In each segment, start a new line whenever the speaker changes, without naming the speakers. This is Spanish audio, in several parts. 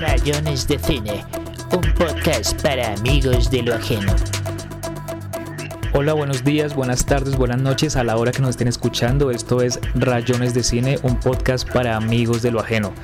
Rayones de Cine, un podcast para amigos de lo ajeno.
Hola, buenos días, buenas tardes, buenas noches a la hora que nos estén escuchando. Esto es Rayones de Cine, un podcast para amigos de lo ajeno.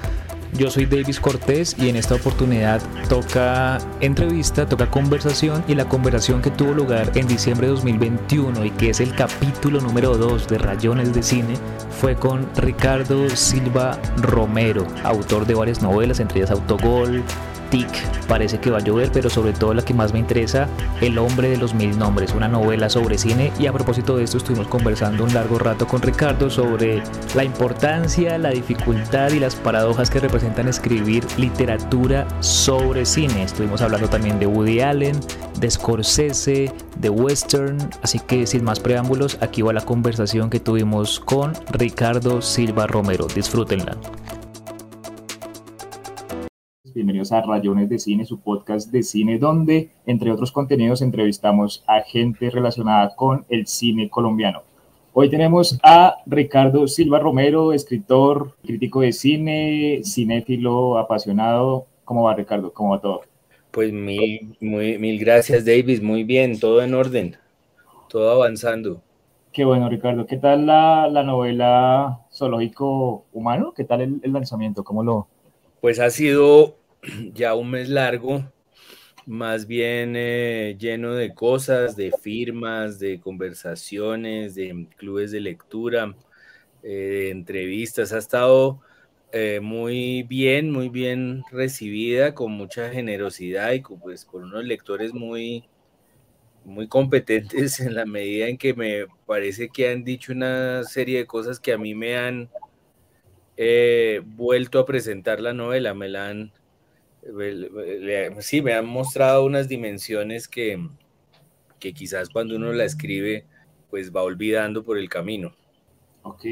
Yo soy Davis Cortés y en esta oportunidad toca entrevista, toca conversación y la conversación que tuvo lugar en diciembre de 2021 y que es el capítulo número 2 de Rayones de Cine fue con Ricardo Silva Romero, autor de varias novelas, entre ellas Autogol, TIC, parece que va a llover, pero sobre todo la que más me interesa, El hombre de los mil nombres, una novela sobre cine. Y a propósito de esto, estuvimos conversando un largo rato con Ricardo sobre la importancia, la dificultad y las paradojas que representan escribir literatura sobre cine. Estuvimos hablando también de Woody Allen, de Scorsese, de Western. Así que sin más preámbulos, aquí va la conversación que tuvimos con Ricardo Silva Romero. Disfrútenla.
Bienvenidos a Rayones de Cine, su podcast de cine, donde, entre otros contenidos, entrevistamos a gente relacionada con el cine colombiano. Hoy tenemos a Ricardo Silva Romero, escritor, crítico de cine, cinéfilo, apasionado. ¿Cómo va, Ricardo? ¿Cómo va todo?
Pues mil, muy, mil gracias, Davis. Muy bien, todo en orden, todo avanzando.
Qué bueno, Ricardo. ¿Qué tal la, la novela Zoológico Humano? ¿Qué tal el, el lanzamiento? ¿Cómo lo,
pues ha sido ya un mes largo, más bien eh, lleno de cosas, de firmas, de conversaciones, de clubes de lectura, eh, de entrevistas. Ha estado eh, muy bien, muy bien recibida, con mucha generosidad y pues por unos lectores muy, muy competentes en la medida en que me parece que han dicho una serie de cosas que a mí me han vuelto a presentar la novela, me la han sí, me han mostrado unas dimensiones que, que quizás cuando uno la escribe, pues va olvidando por el camino.
Ok,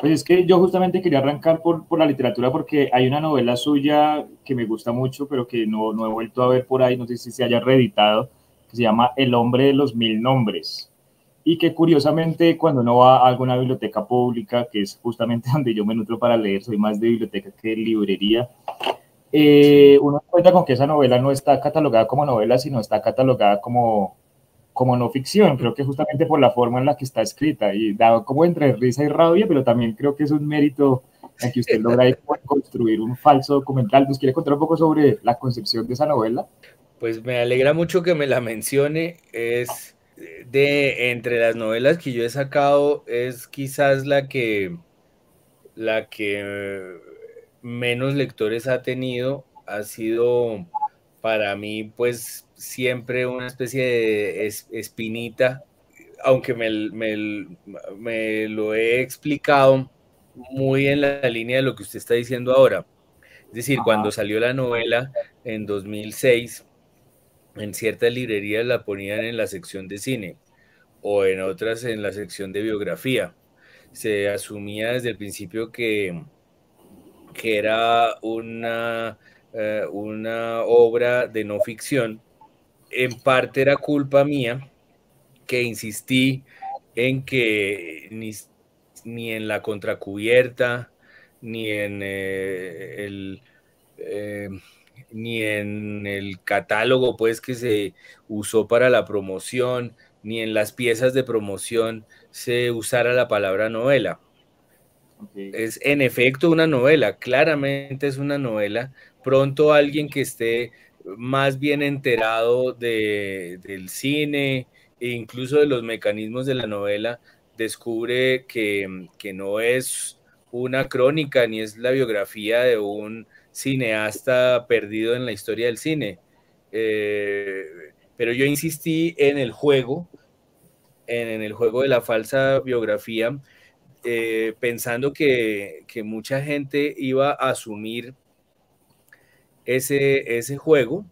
pues es que yo justamente quería arrancar por, por la literatura porque hay una novela suya que me gusta mucho, pero que no, no he vuelto a ver por ahí, no sé si se haya reeditado, que se llama El hombre de los mil nombres y que curiosamente cuando uno va a alguna biblioteca pública, que es justamente donde yo me nutro para leer, soy más de biblioteca que de librería, eh, uno cuenta con que esa novela no está catalogada como novela, sino está catalogada como, como no ficción. Creo que justamente por la forma en la que está escrita y dado como entre risa y rabia, pero también creo que es un mérito en que usted logra construir un falso documental. ¿Nos quiere contar un poco sobre la concepción de esa novela?
Pues me alegra mucho que me la mencione. Es de entre las novelas que yo he sacado, es quizás la que la que menos lectores ha tenido, ha sido para mí pues siempre una especie de espinita, aunque me, me, lo he explicado muy en la línea de lo que usted está diciendo ahora. Es decir, cuando salió la novela en 2006, en ciertas librerías la ponían en la sección de cine o en otras en la sección de biografía. Se asumía desde el principio que, que era una, eh, una obra de no ficción, en parte era culpa mía que insistí en que ni, ni en la contracubierta, ni en eh, el... Eh, ni en el catálogo pues que se usó para la promoción, ni en las piezas de promoción se usara la palabra novela. Es en efecto una novela, claramente es una novela. Pronto alguien que esté más bien enterado de, del cine e incluso de los mecanismos de la novela, descubre que, que no es una crónica ni es la biografía de un cineasta perdido en la historia del cine. Eh, pero yo insistí en el juego, en el juego de la falsa biografía, eh, pensando que, mucha gente iba a asumir ese, ese juego.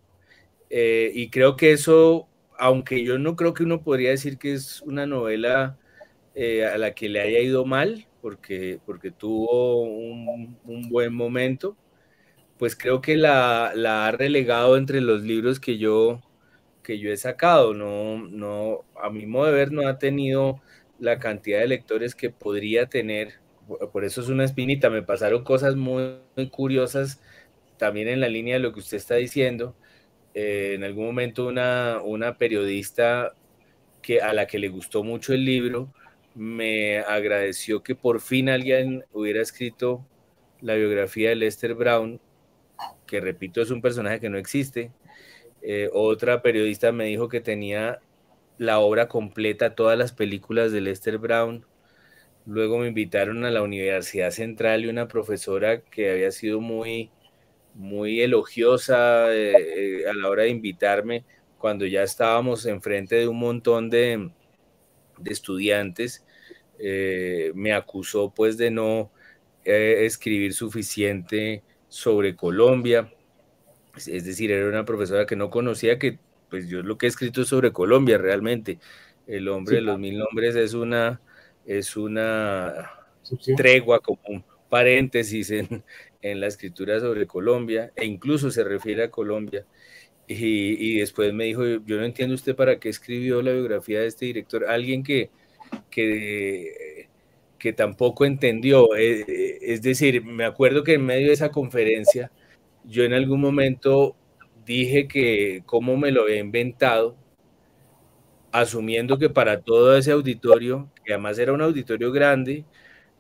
Eh, y creo que eso, aunque yo no creo que uno podría decir que es una novela eh, a la que le haya ido mal, porque, porque tuvo un, buen momento, pues creo que la, la, ha relegado entre los libros que yo, que yo he sacado. No, no, a mi modo de ver, no ha tenido la cantidad de lectores que podría tener. Por eso es una espinita. Me pasaron cosas muy, curiosas también en la línea de lo que usted está diciendo, eh, en algún momento una, una periodista que, a la que le gustó mucho el libro me agradeció que por fin alguien hubiera escrito la biografía de Lester Brown, que repito es un personaje que no existe. Eh, otra periodista me dijo que tenía la obra completa, todas las películas de Lester Brown. Luego me invitaron a la Universidad Central y una profesora que había sido muy, muy elogiosa eh, eh, a la hora de invitarme cuando ya estábamos enfrente de un montón de, estudiantes, eh, me acusó pues de no escribir suficiente sobre Colombia. Es decir, era una profesora que no conocía que pues yo lo que he escrito es sobre Colombia realmente. El hombre de los mil nombres es una, es una tregua, como un paréntesis en, en, la escritura sobre Colombia, e incluso se refiere a Colombia. Y, y, después me dijo, yo no entiendo usted para qué escribió la biografía de este director, alguien que, que, que tampoco entendió. Eh, eh, es decir, me acuerdo que en medio de esa conferencia, yo en algún momento dije que cómo me lo había inventado, asumiendo que para todo ese auditorio, que además era un auditorio grande,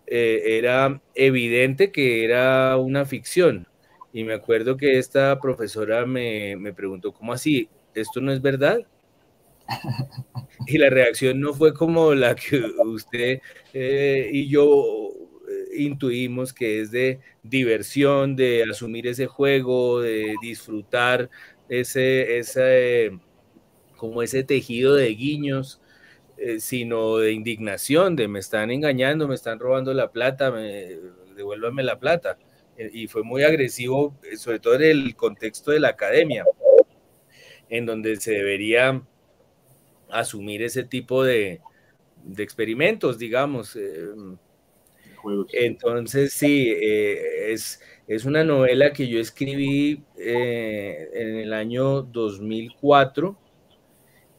eh, era evidente que era una ficción. Y me acuerdo que esta profesora me, me preguntó, ¿cómo así? ¿Esto no es verdad? Y la reacción no fue como la que usted eh, y yo intuimos que es de diversión, de asumir ese juego, de disfrutar ese, ese como ese tejido de guiños, eh, sino de indignación, de me están engañando, me están robando la plata, me, devuélvame la plata. Eh, y fue muy agresivo, eh, sobre todo en el contexto de la academia, en donde se debería asumir ese tipo de, de experimentos, digamos. Entonces, sí, eh, es, es, una novela que yo escribí eh, en el año 2004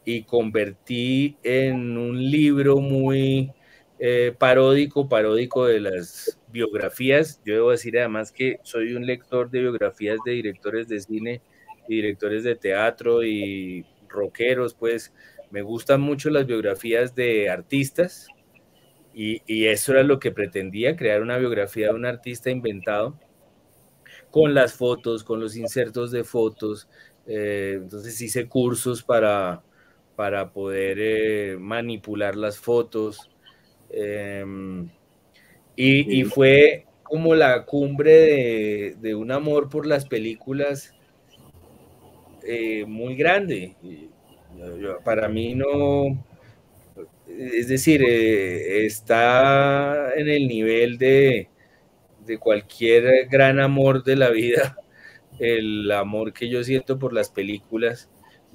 y convertí en un libro muy eh, paródico, paródico de las biografías. Yo debo decir además que soy un lector de biografías de directores de cine y directores de teatro y rockeros, pues me gustan mucho las biografías de artistas y, eso era lo que pretendía, crear una biografía de un artista inventado con las fotos, con los insertos de fotos. Eh, entonces hice cursos para, para poder eh, manipular las fotos. Em, y, fue como la cumbre de, un amor por las películas eh, muy grande. para mí no, es decir, eh, está en el nivel de, cualquier gran amor de la vida, el amor que yo siento por las películas.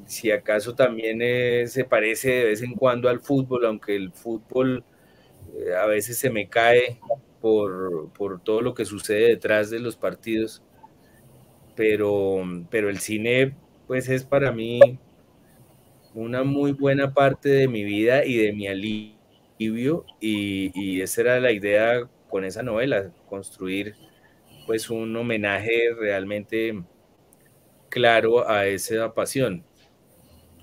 Si acaso también eh, se parece de vez en cuando al fútbol, aunque el fútbol eh, a veces se me cae por, por, todo lo que sucede detrás de los partidos. Pero, pero el cine, pues es para mí una muy buena parte de mi vida y de mi alivio y, esa era la idea con esa novela, construir pues un homenaje realmente claro a esa pasión.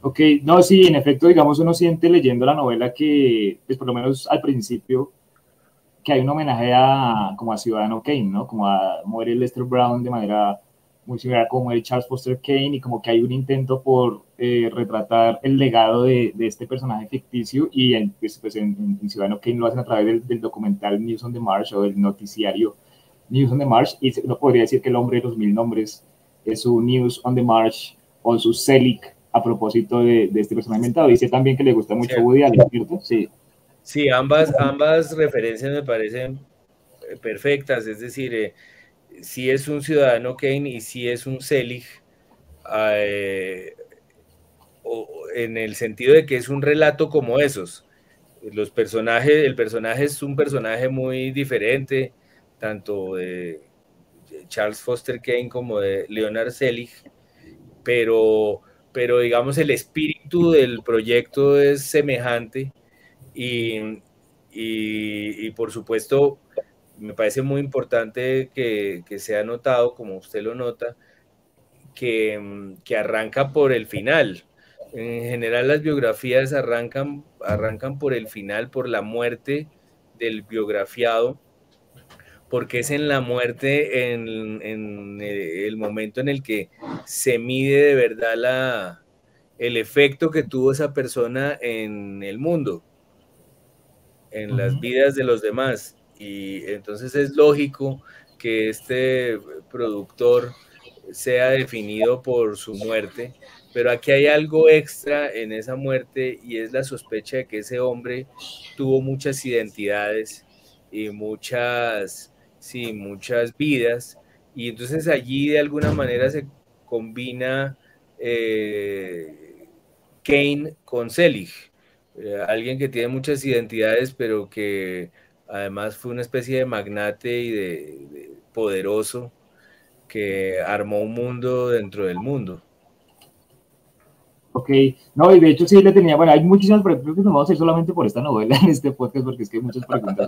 Ok, no, sí, en efecto, digamos, uno siente leyendo la novela que, pues por lo menos al principio, que hay un homenaje a, como a Ciudadano Kane, ¿no? Como a muere Lester Brown de manera muy similar como el Charles Foster Kane y como que hay un intento por eh, retratar el legado de, de, este personaje ficticio y en, pues, pues en, Ciudadano Kane lo hacen a través del, documental News on the March o del noticiario News on the March y uno podría decir que el hombre de los mil nombres es su News on the March o su Selic a propósito de, de este personaje inventado. Dice también que le gusta mucho sí. Woody Allen, ¿cierto?
Sí. Sí, ambas, ambas referencias me parecen eh, perfectas, es decir, eh, si es un ciudadano Kane y si es un Selig, eh, en el sentido de que es un relato como esos. Los personajes, el personaje es un personaje muy diferente, tanto de Charles Foster Kane como de Leonard Selig, pero, pero digamos el espíritu del proyecto es semejante y, y por supuesto me parece muy importante que, que sea notado, como usted lo nota, que, que, arranca por el final. En general las biografías arrancan, arrancan por el final, por la muerte del biografiado, porque es en la muerte, en, en el momento en el que se mide de verdad la, el efecto que tuvo esa persona en el mundo, en las vidas de los demás. Y entonces es lógico que este productor sea definido por su muerte, pero aquí hay algo extra en esa muerte y es la sospecha de que ese hombre tuvo muchas identidades y muchas, sí, muchas vidas, y entonces allí de alguna manera se combina eh, Kane con Selig, eh, alguien que tiene muchas identidades, pero que además fue una especie de magnate y de poderoso que armó un mundo dentro del mundo.
Ok, no, y de hecho sí le tenía, bueno, hay muchísimas preguntas que nos vamos a hacer solamente por esta novela en este podcast, porque es que hay muchas preguntas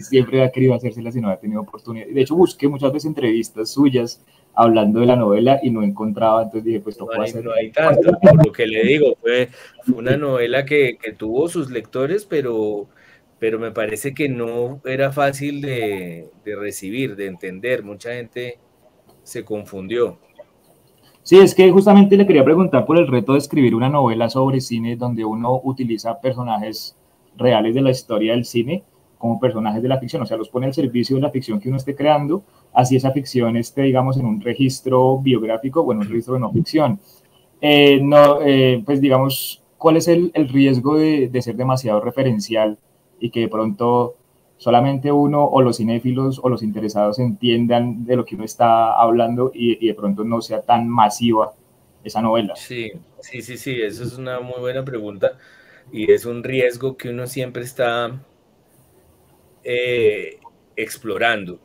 siempre ha querido hacérselas y no ha tenido oportunidad. De hecho, busqué muchas veces entrevistas suyas hablando de la novela y no encontraba, entonces dije, pues
no, hay, no hay tanto, por lo que le digo, fue, fue una novela que, que, tuvo sus lectores, pero, pero me parece que no era fácil de, recibir, de entender, mucha gente se confundió.
Sí, es que justamente le quería preguntar por el reto de escribir una novela sobre cine donde uno utiliza personajes reales de la historia del cine como personajes de la ficción, o sea, los pone al servicio de la ficción que uno esté creando, así esa ficción esté, digamos, en un registro biográfico o en un registro de no ficción. Eh, no, eh, pues digamos, ¿cuál es el, riesgo de, ser demasiado referencial y que de pronto solamente uno o los cinéfilos o los interesados entiendan de lo que uno está hablando y, y, de pronto no sea tan masiva esa novela.
Sí, sí, sí, sí, eso es una muy buena pregunta y es un riesgo que uno siempre está eh, explorando,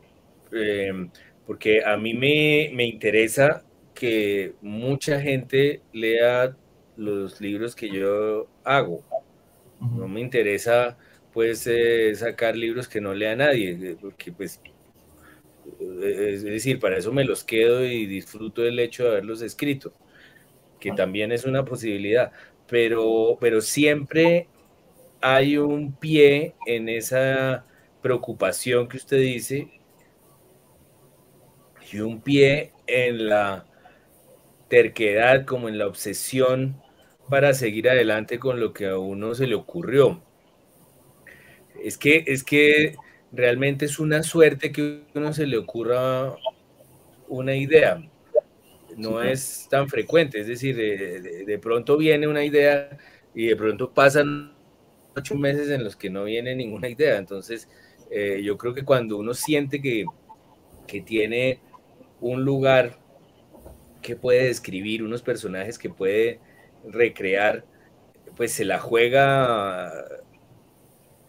eh, porque a mí me, me interesa que mucha gente lea los libros que yo hago. No me interesa pues eh, sacar libros que no lea nadie, eh, porque pues, eh, es decir, para eso me los quedo y disfruto del hecho de haberlos escrito, que también es una posibilidad, pero, pero siempre hay un pie en esa preocupación que usted dice y un pie en la terquedad, como en la obsesión para seguir adelante con lo que a uno se le ocurrió. Es que, es que realmente es una suerte que a uno se le ocurra una idea. No es tan frecuente, es decir, de, de, pronto viene una idea y de pronto pasan ocho meses en los que no viene ninguna idea. Entonces, eh, yo creo que cuando uno siente que, que tiene un lugar que puede describir, unos personajes que puede recrear, pues se la juega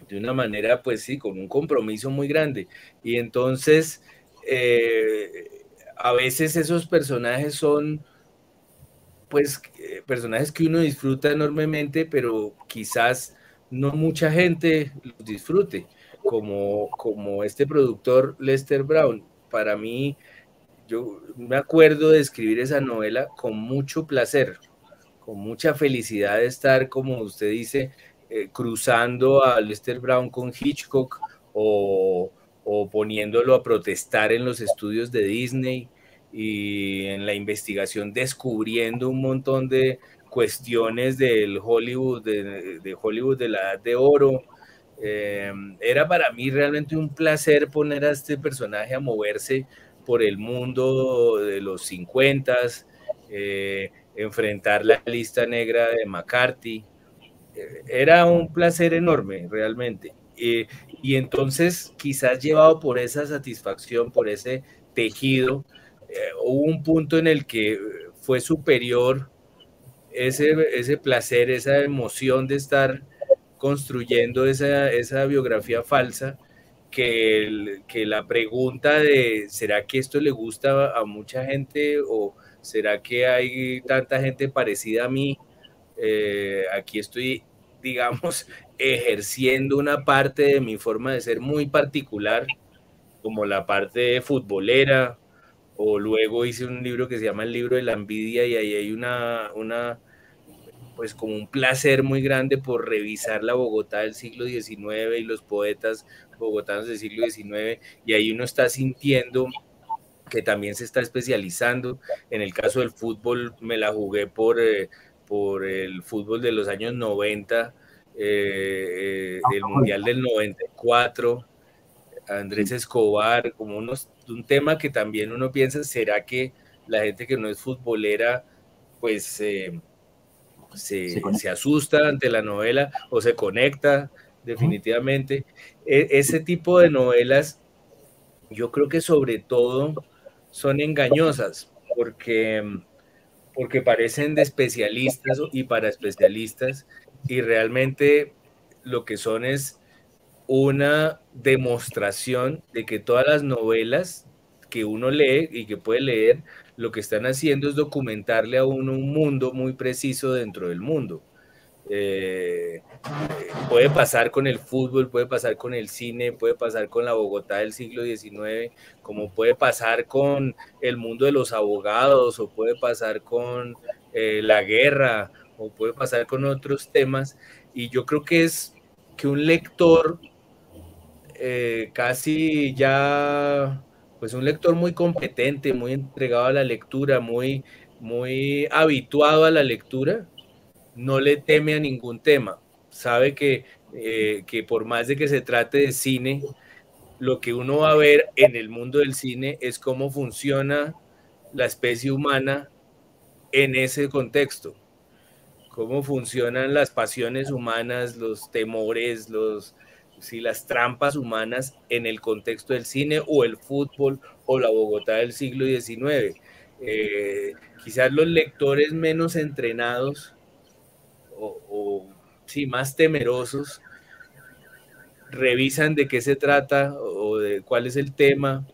de una manera, pues sí, con un compromiso muy grande. Y entonces, eh, a veces esos personajes son, pues, eh, personajes que uno disfruta enormemente, pero quizás no mucha gente los disfrute, como, como este productor Lester Brown. Para mí, yo me acuerdo de escribir esa novela con mucho placer, con mucha felicidad de estar, como usted dice, eh, cruzando a Lester Brown con Hitchcock o, o, poniéndolo a protestar en los estudios de Disney y en la investigación descubriendo un montón de cuestiones del Hollywood, de, Hollywood de la Edad de Oro. Eh, era para mí realmente un placer poner a este personaje a moverse por el mundo de los 50, eh, enfrentar la lista negra de McCarthy, era un placer enorme, realmente. y entonces, quizás llevado por esa satisfacción, por ese tejido, eh, hubo un punto en el que fue superior ese, ese placer, esa emoción de estar construyendo esa, esa biografía falsa, que, que la pregunta de, ¿será que esto le gusta a mucha gente o será que hay tanta gente parecida a mí? Eh, aquí estoy, digamos, ejerciendo una parte de mi forma de ser muy particular como la parte futbolera, o luego hice un libro que se llama El libro de la envidia y ahí hay una, una pues como un placer muy grande por revisar la Bogotá del siglo XIX y los poetas bogotanos del siglo XIX y ahí uno está sintiendo que también se está especializando. En el caso del fútbol me la jugué por, eh, por el fútbol de los años 90, eh, eh, el Mundial del 94, Andrés Escobar, como unos, un tema que también uno piensa, ¿será que la gente que no es futbolera, pues se, se, asusta ante la novela o se conecta definitivamente? E, ese tipo de novelas, yo creo que sobre todo son engañosas, porque, porque parecen de especialistas y para especialistas, y realmente lo que son es una demostración de que todas las novelas que uno lee y que puede leer, lo que están haciendo es documentarle a uno un mundo muy preciso dentro del mundo. Eh, puede pasar con el fútbol, puede pasar con el cine, puede pasar con la Bogotá del siglo XIX, como puede pasar con el mundo de los abogados, o puede pasar con eh, la guerra, o puede pasar con otros temas. Y yo creo que es que un lector eh, casi ya, pues un lector muy competente, muy entregado a la lectura, muy, muy habituado a la lectura, no le teme a ningún tema. Sabe que, eh, que por más de que se trate de cine, lo que uno va a ver en el mundo del cine es cómo funciona la especie humana en ese contexto, cómo funcionan las pasiones humanas, los temores, los, si las trampas humanas en el contexto del cine o el fútbol o la Bogotá del siglo XIX. Eh, quizás los lectores menos entrenados o, sí, más temerosos revisan de qué se trata o de cuál es el tema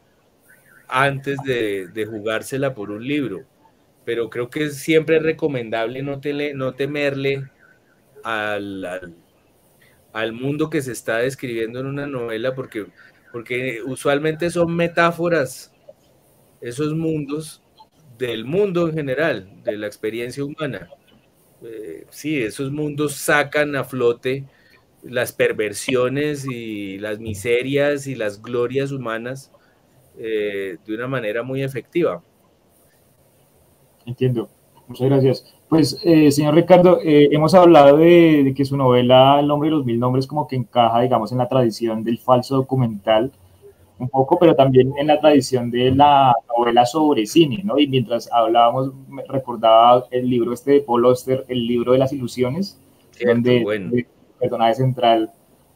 antes de, jugársela por un libro. Pero creo que siempre es recomendable no, no temerle al al mundo que se está describiendo en una novela, porque, porque usualmente son metáforas, esos mundos del mundo en general, de la experiencia humana. Eh, sí, esos mundos sacan a flote las perversiones y las miserias y las glorias humanas eh, de una manera muy efectiva.
Entiendo. Muchas gracias. Pues, eh, señor Ricardo, hemos hablado de, que su novela El hombre de los mil nombres como que encaja, digamos, en la tradición del falso documental un poco, pero también en la tradición de la novela sobre cine, ¿no? Y mientras hablábamos, me recordaba el libro este de Paul Oster, El libro de las ilusiones, donde el personaje central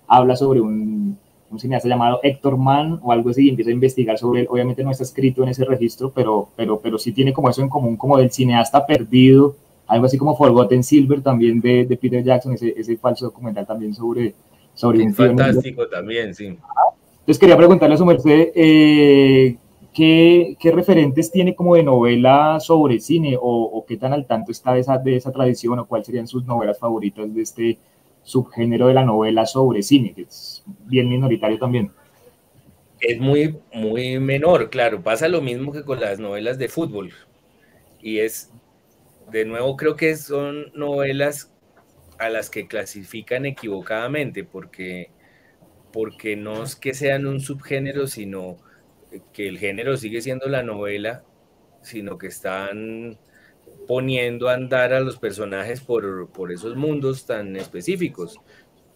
habla sobre un, un cineasta llamado Héctor Mann o algo así y empieza a investigar sobre él. Obviamente no está escrito en ese registro, pero, pero, pero sí tiene como eso en común, como del cineasta perdido algo así como Forgotten Silver también de, de Peter Jackson, ese, ese, falso documental también sobre, sobre
un Fantástico también, sí.
Entonces quería preguntarle a su merced, eh, ¿qué, ¿qué, referentes tiene como de novela sobre cine o, o, qué tan al tanto está de esa, de esa tradición o cuáles serían sus novelas favoritas de este subgénero de la novela sobre cine, que es bien minoritario también?
Es muy, muy menor, claro. Pasa lo mismo que con las novelas de fútbol. Y es de nuevo creo que son novelas a las que clasifican equivocadamente, porque, porque no es que sean un subgénero, sino que el género sigue siendo la novela, sino que están poniendo a andar a los personajes por, por esos mundos tan específicos.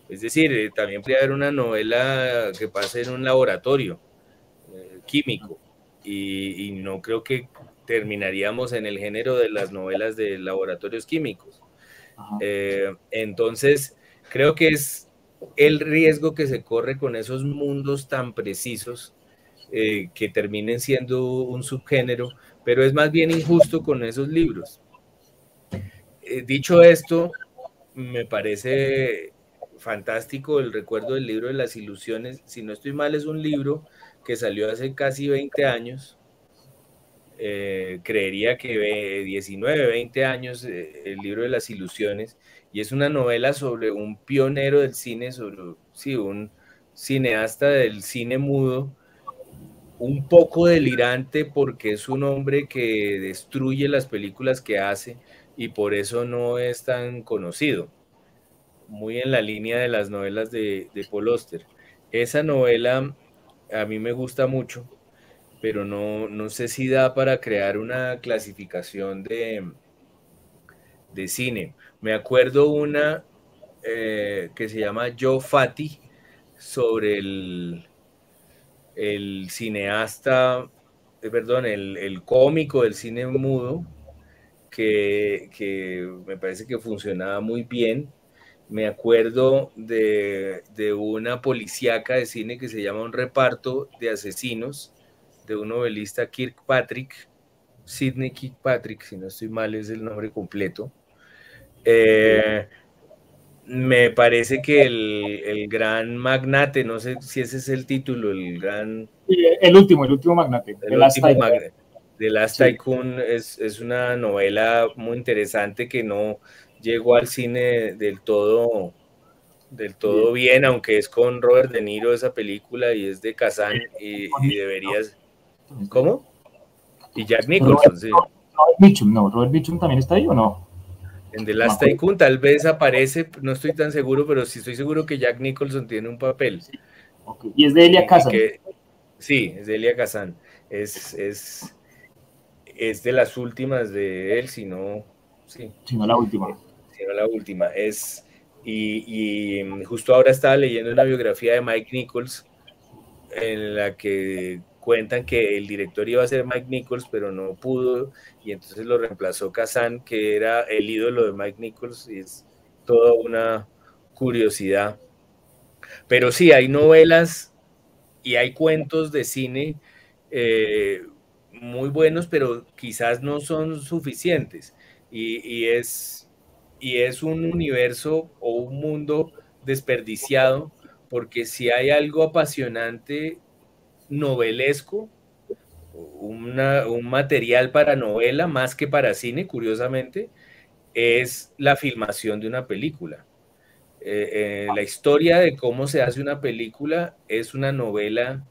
Es decir, eh, también puede haber una novela que pase en un laboratorio eh, químico y, y, no creo que terminaríamos en el género de las novelas de laboratorios químicos. Eh, entonces, creo que es el riesgo que se corre con esos mundos tan precisos eh, que terminen siendo un subgénero, pero es más bien injusto con esos libros. Eh, dicho esto, me parece fantástico el recuerdo del libro de las ilusiones. Si no estoy mal, es un libro que salió hace casi 20 años eh, creería que 19, 20 años, el libro de las ilusiones, y es una novela sobre un pionero del cine, sobre sí, un cineasta del cine mudo, un poco delirante porque es un hombre que destruye las películas que hace y por eso no es tan conocido. Muy en la línea de las novelas de, de Paul Oster. Esa novela a mí me gusta mucho, pero no, no sé si da para crear una clasificación de, de cine. Me acuerdo una eh, que se llama Joe Fati sobre el, el cineasta, eh, perdón, el, cómico del cine mudo, que, que, me parece que funcionaba muy bien. Me acuerdo de, de una policíaca de cine que se llama Un reparto de asesinos, de un novelista Kirkpatrick, Sidney Kirkpatrick, si no estoy mal es el nombre completo. Eh, me parece que el, gran magnate, no sé si ese es el título, el gran...
El último, el último magnate.
El último magnate. The Last Tycoon es, es, una novela muy interesante que no llegó al cine del todo del todo bien, aunque es con Robert De Niro esa película y es de Kazan y, y deberías ¿Cómo? Y Jack Nicholson, sí.
Robert Mitchum, no, Robert Mitchum también está ahí o no?
En The Last Tycoon tal vez aparece, no estoy tan seguro, pero sí estoy seguro que Jack Nicholson tiene un papel.
Y es de Elia Kazan.
sí, es de Elia Kazan. Es, es, es de las últimas de él, si no, sí.
Si no la última.
Si no la última. Es, y, y justo ahora estaba leyendo una biografía de Mike Nichols en la que cuentan que el director iba a ser Mike Nichols, pero no pudo, y entonces lo reemplazó Kazan, que era el ídolo de Mike Nichols, y es toda una curiosidad. Pero sí, hay novelas y hay cuentos de cine eh, muy buenos, pero quizás no son suficientes. Y, y, es, y es un universo o un mundo desperdiciado, porque si hay algo apasionante novelesco, un material para novela más que para cine, curiosamente, es la filmación de una película. Eh, eh, la historia de cómo se hace una película es una novela,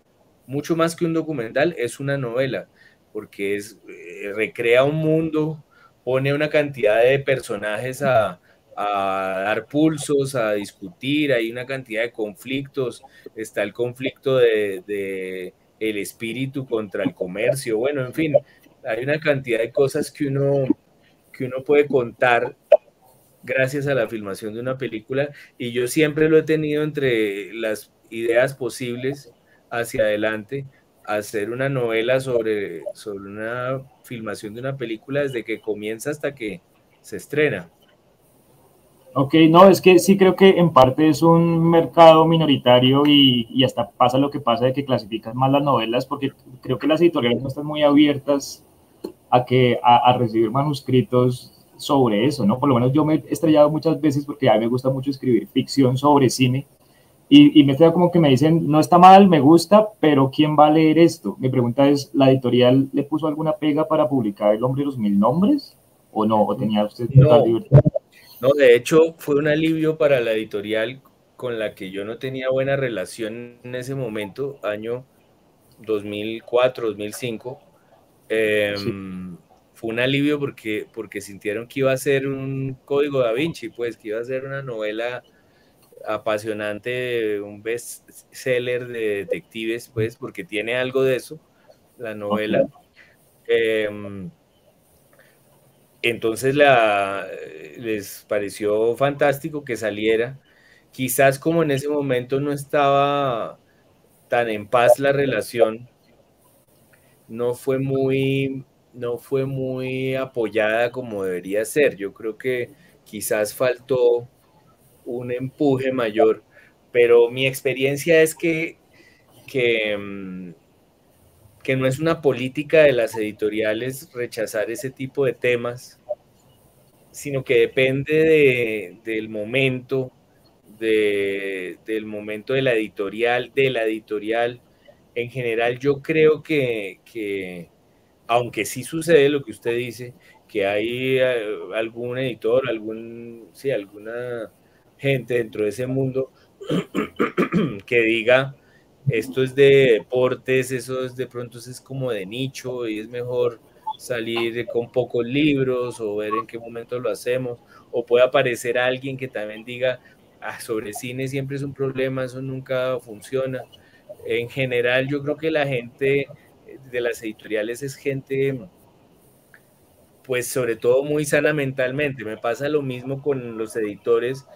mucho más que un documental, es una novela, porque es, eh, recrea un mundo, pone una cantidad de personajes a, a dar pulsos, a discutir, hay una cantidad de conflictos, está el conflicto de, el espíritu contra el comercio, bueno, en fin, hay una cantidad de cosas que uno, que uno puede contar gracias a la filmación de una película. Y yo siempre lo he tenido entre las ideas posibles hacia adelante, hacer una novela sobre, sobre una filmación de una película desde que comienza hasta que se estrena.
Ok, no, es que sí creo que en parte es un mercado minoritario y, y, hasta pasa lo que pasa de que clasifican más las novelas porque creo que las editoriales no están muy abiertas a, que, a, recibir manuscritos sobre eso, ¿no? Por lo menos yo me he estrellado muchas veces porque a mí me gusta mucho escribir ficción sobre cine y, y me estoy como que me dicen, no está mal, me gusta, pero ¿quién va a leer esto? Mi pregunta es, ¿la editorial le puso alguna pega para publicar El hombre de los mil nombres? ¿O no? ¿O tenía usted
no. libertad? No, de hecho fue un alivio para la editorial con la que yo no tenía buena relación en ese momento, año 2004, 2005. Eh, sí. Fue un alivio porque, porque sintieron que iba a ser un código da Vinci, pues que iba a ser una novela apasionante, un bestseller de detectives, pues porque tiene algo de eso, la novela. Eh, entonces la, les pareció fantástico que saliera. Quizás como en ese momento no estaba tan en paz la relación, no fue muy, no fue muy apoyada como debería ser. Yo creo que quizás faltó un empuje mayor, pero mi experiencia es que, que mm, que no es una política de las editoriales rechazar ese tipo de temas, sino que depende de, del momento, de, del momento de la editorial, de la editorial. En general, yo creo que, que, aunque sí sucede lo que usted dice, que hay eh, algún editor, algún, sí, alguna gente dentro de ese mundo que diga esto es de deportes, eso es de pronto es como de nicho y es mejor salir con pocos libros o ver en qué momento lo hacemos, o puede aparecer alguien que también diga, ah, sobre cine siempre es un problema, eso nunca funciona. En general, yo creo que la gente de las editoriales es gente, pues sobre todo muy sana mentalmente. Me pasa lo mismo con los editores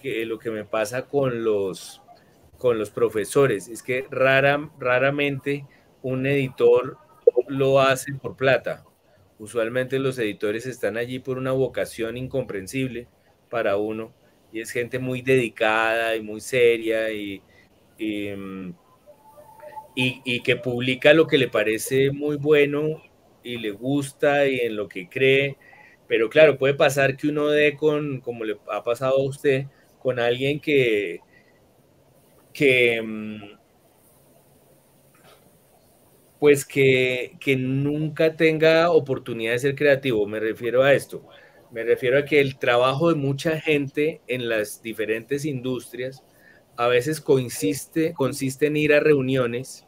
que lo que me pasa con los, con los profesores. Es que rara, raramente un editor lo hace por plata. Usualmente los editores están allí por una vocación incomprensible para uno y es gente muy dedicada y muy seria y, y, mm, que publica lo que le parece muy bueno y le gusta y en lo que cree. Pero claro, puede pasar que uno dé con, como le ha pasado a usted, con alguien que, que mm, pues que, nunca tenga oportunidad de ser creativo. Me refiero a esto. Me refiero a que el trabajo de mucha gente en las diferentes industrias a veces consiste, consiste en ir a reuniones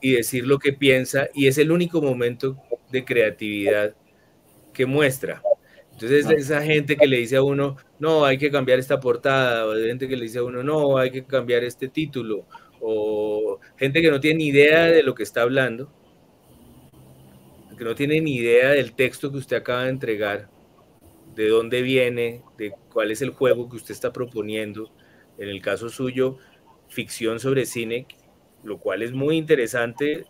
y decir lo que piensa y es el único momento de creatividad que muestra. Entonces, esa gente que le dice a uno, no, hay que cambiar esta portada, o gente que le dice a uno, no, hay que cambiar este título, o gente que no tiene ni idea de lo que está hablando, que no tiene ni idea del texto que usted acaba de entregar, de dónde viene, de cuál es el juego que usted está proponiendo. En el caso suyo, ficción sobre cine, lo cual es muy interesante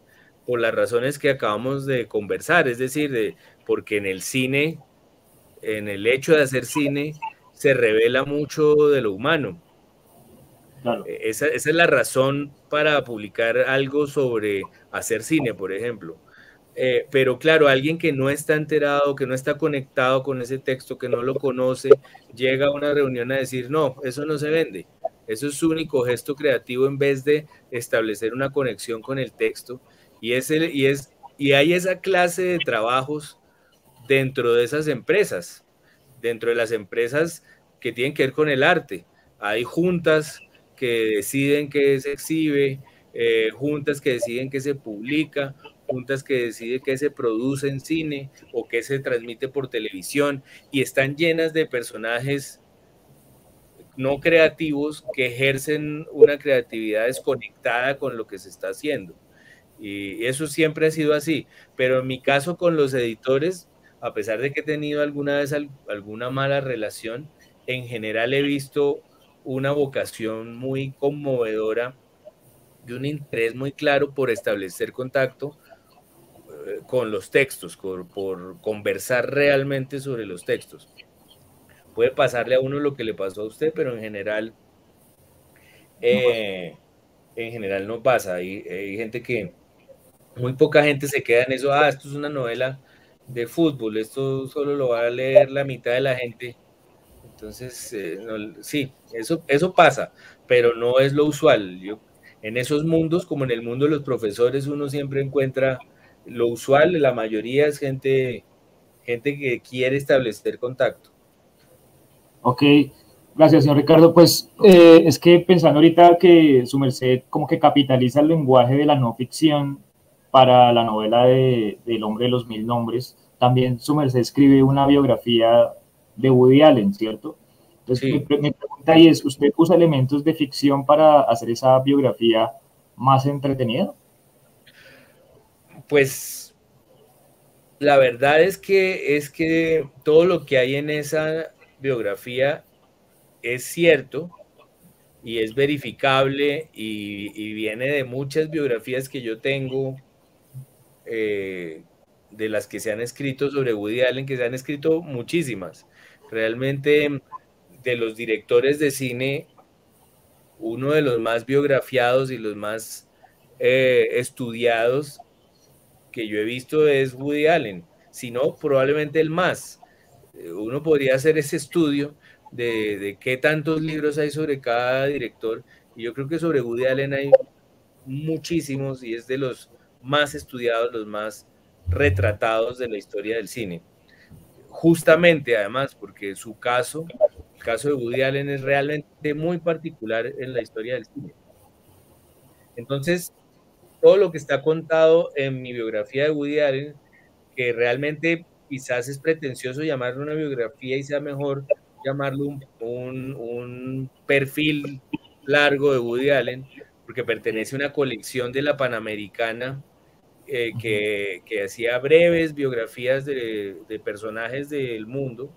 por las razones que acabamos de conversar, es decir, de, porque en el cine, en el hecho de hacer cine, se revela mucho de lo humano eh, esa, es la razón para publicar algo sobre hacer cine, por ejemplo. Eh, pero claro, alguien que no está enterado, que no está conectado con ese texto, que no lo conoce, llega a una reunión a decir, no, eso no se vende. Eso es su único gesto creativo en vez de establecer una conexión con el texto. Y, es y, es, y hay esa clase de trabajos dentro de esas empresas, dentro de las empresas que tienen que ver con el arte. Hay juntas que deciden que se exhibe, eh, juntas que deciden que se publica, juntas que deciden que se produce en cine o que se transmite por televisión y están llenas de personajes no creativos que ejercen una creatividad desconectada con lo que se está haciendo. Y eso siempre ha sido así. Pero en mi caso con los editores, a pesar de que he tenido alguna vez alguna mala relación, en general he visto una vocación muy conmovedora y un interés muy claro por establecer contacto eh, con los textos, por, conversar realmente sobre los textos. Puede pasarle a uno lo que le pasó a usted, pero en general, eh, en general no pasa. Hay, hay gente que, muy poca gente se queda en eso, ah, esto es una novela de fútbol, esto solo lo va a leer la mitad de la gente entonces, eh, sí, eso, eso pasa, pero no es lo usual. Yo, en esos mundos, como en el mundo de los profesores, uno siempre encuentra lo usual, la mayoría es gente, gente que quiere establecer contacto.
Ok, gracias, señor Ricardo. Pues eh, es que pensando ahorita que su merced como que capitaliza el lenguaje de la no ficción para la novela de, del hombre de los mil nombres, también su merced escribe una biografía de Woody Allen, ¿cierto? Entonces, mi, pregunta ahí es, ¿usted usa elementos de ficción para hacer esa biografía más entretenida?
Pues la verdad es que es que todo lo que hay en esa biografía es cierto y es verificable y, viene de muchas biografías que yo tengo eh, de las que se han escrito sobre Woody Allen, que se han escrito muchísimas. Realmente de los directores de cine, uno de los más biografiados y los más eh, estudiados que yo he visto es Woody Allen, si no, probablemente el más. Uno podría hacer ese estudio de, de, qué tantos libros hay sobre cada director, y yo creo que sobre Woody Allen hay muchísimos y es de los más estudiados, los más retratados de la historia del cine justamente además porque su caso, el caso de Woody Allen es realmente muy particular en la historia del cine. Entonces, todo lo que está contado en mi biografía de Woody Allen, que realmente quizás es pretencioso llamarlo una biografía y sea mejor llamarlo un, un, perfil largo de Woody Allen, porque pertenece a una colección de la Panamericana eh, que, que, hacía breves biografías de, de personajes del mundo.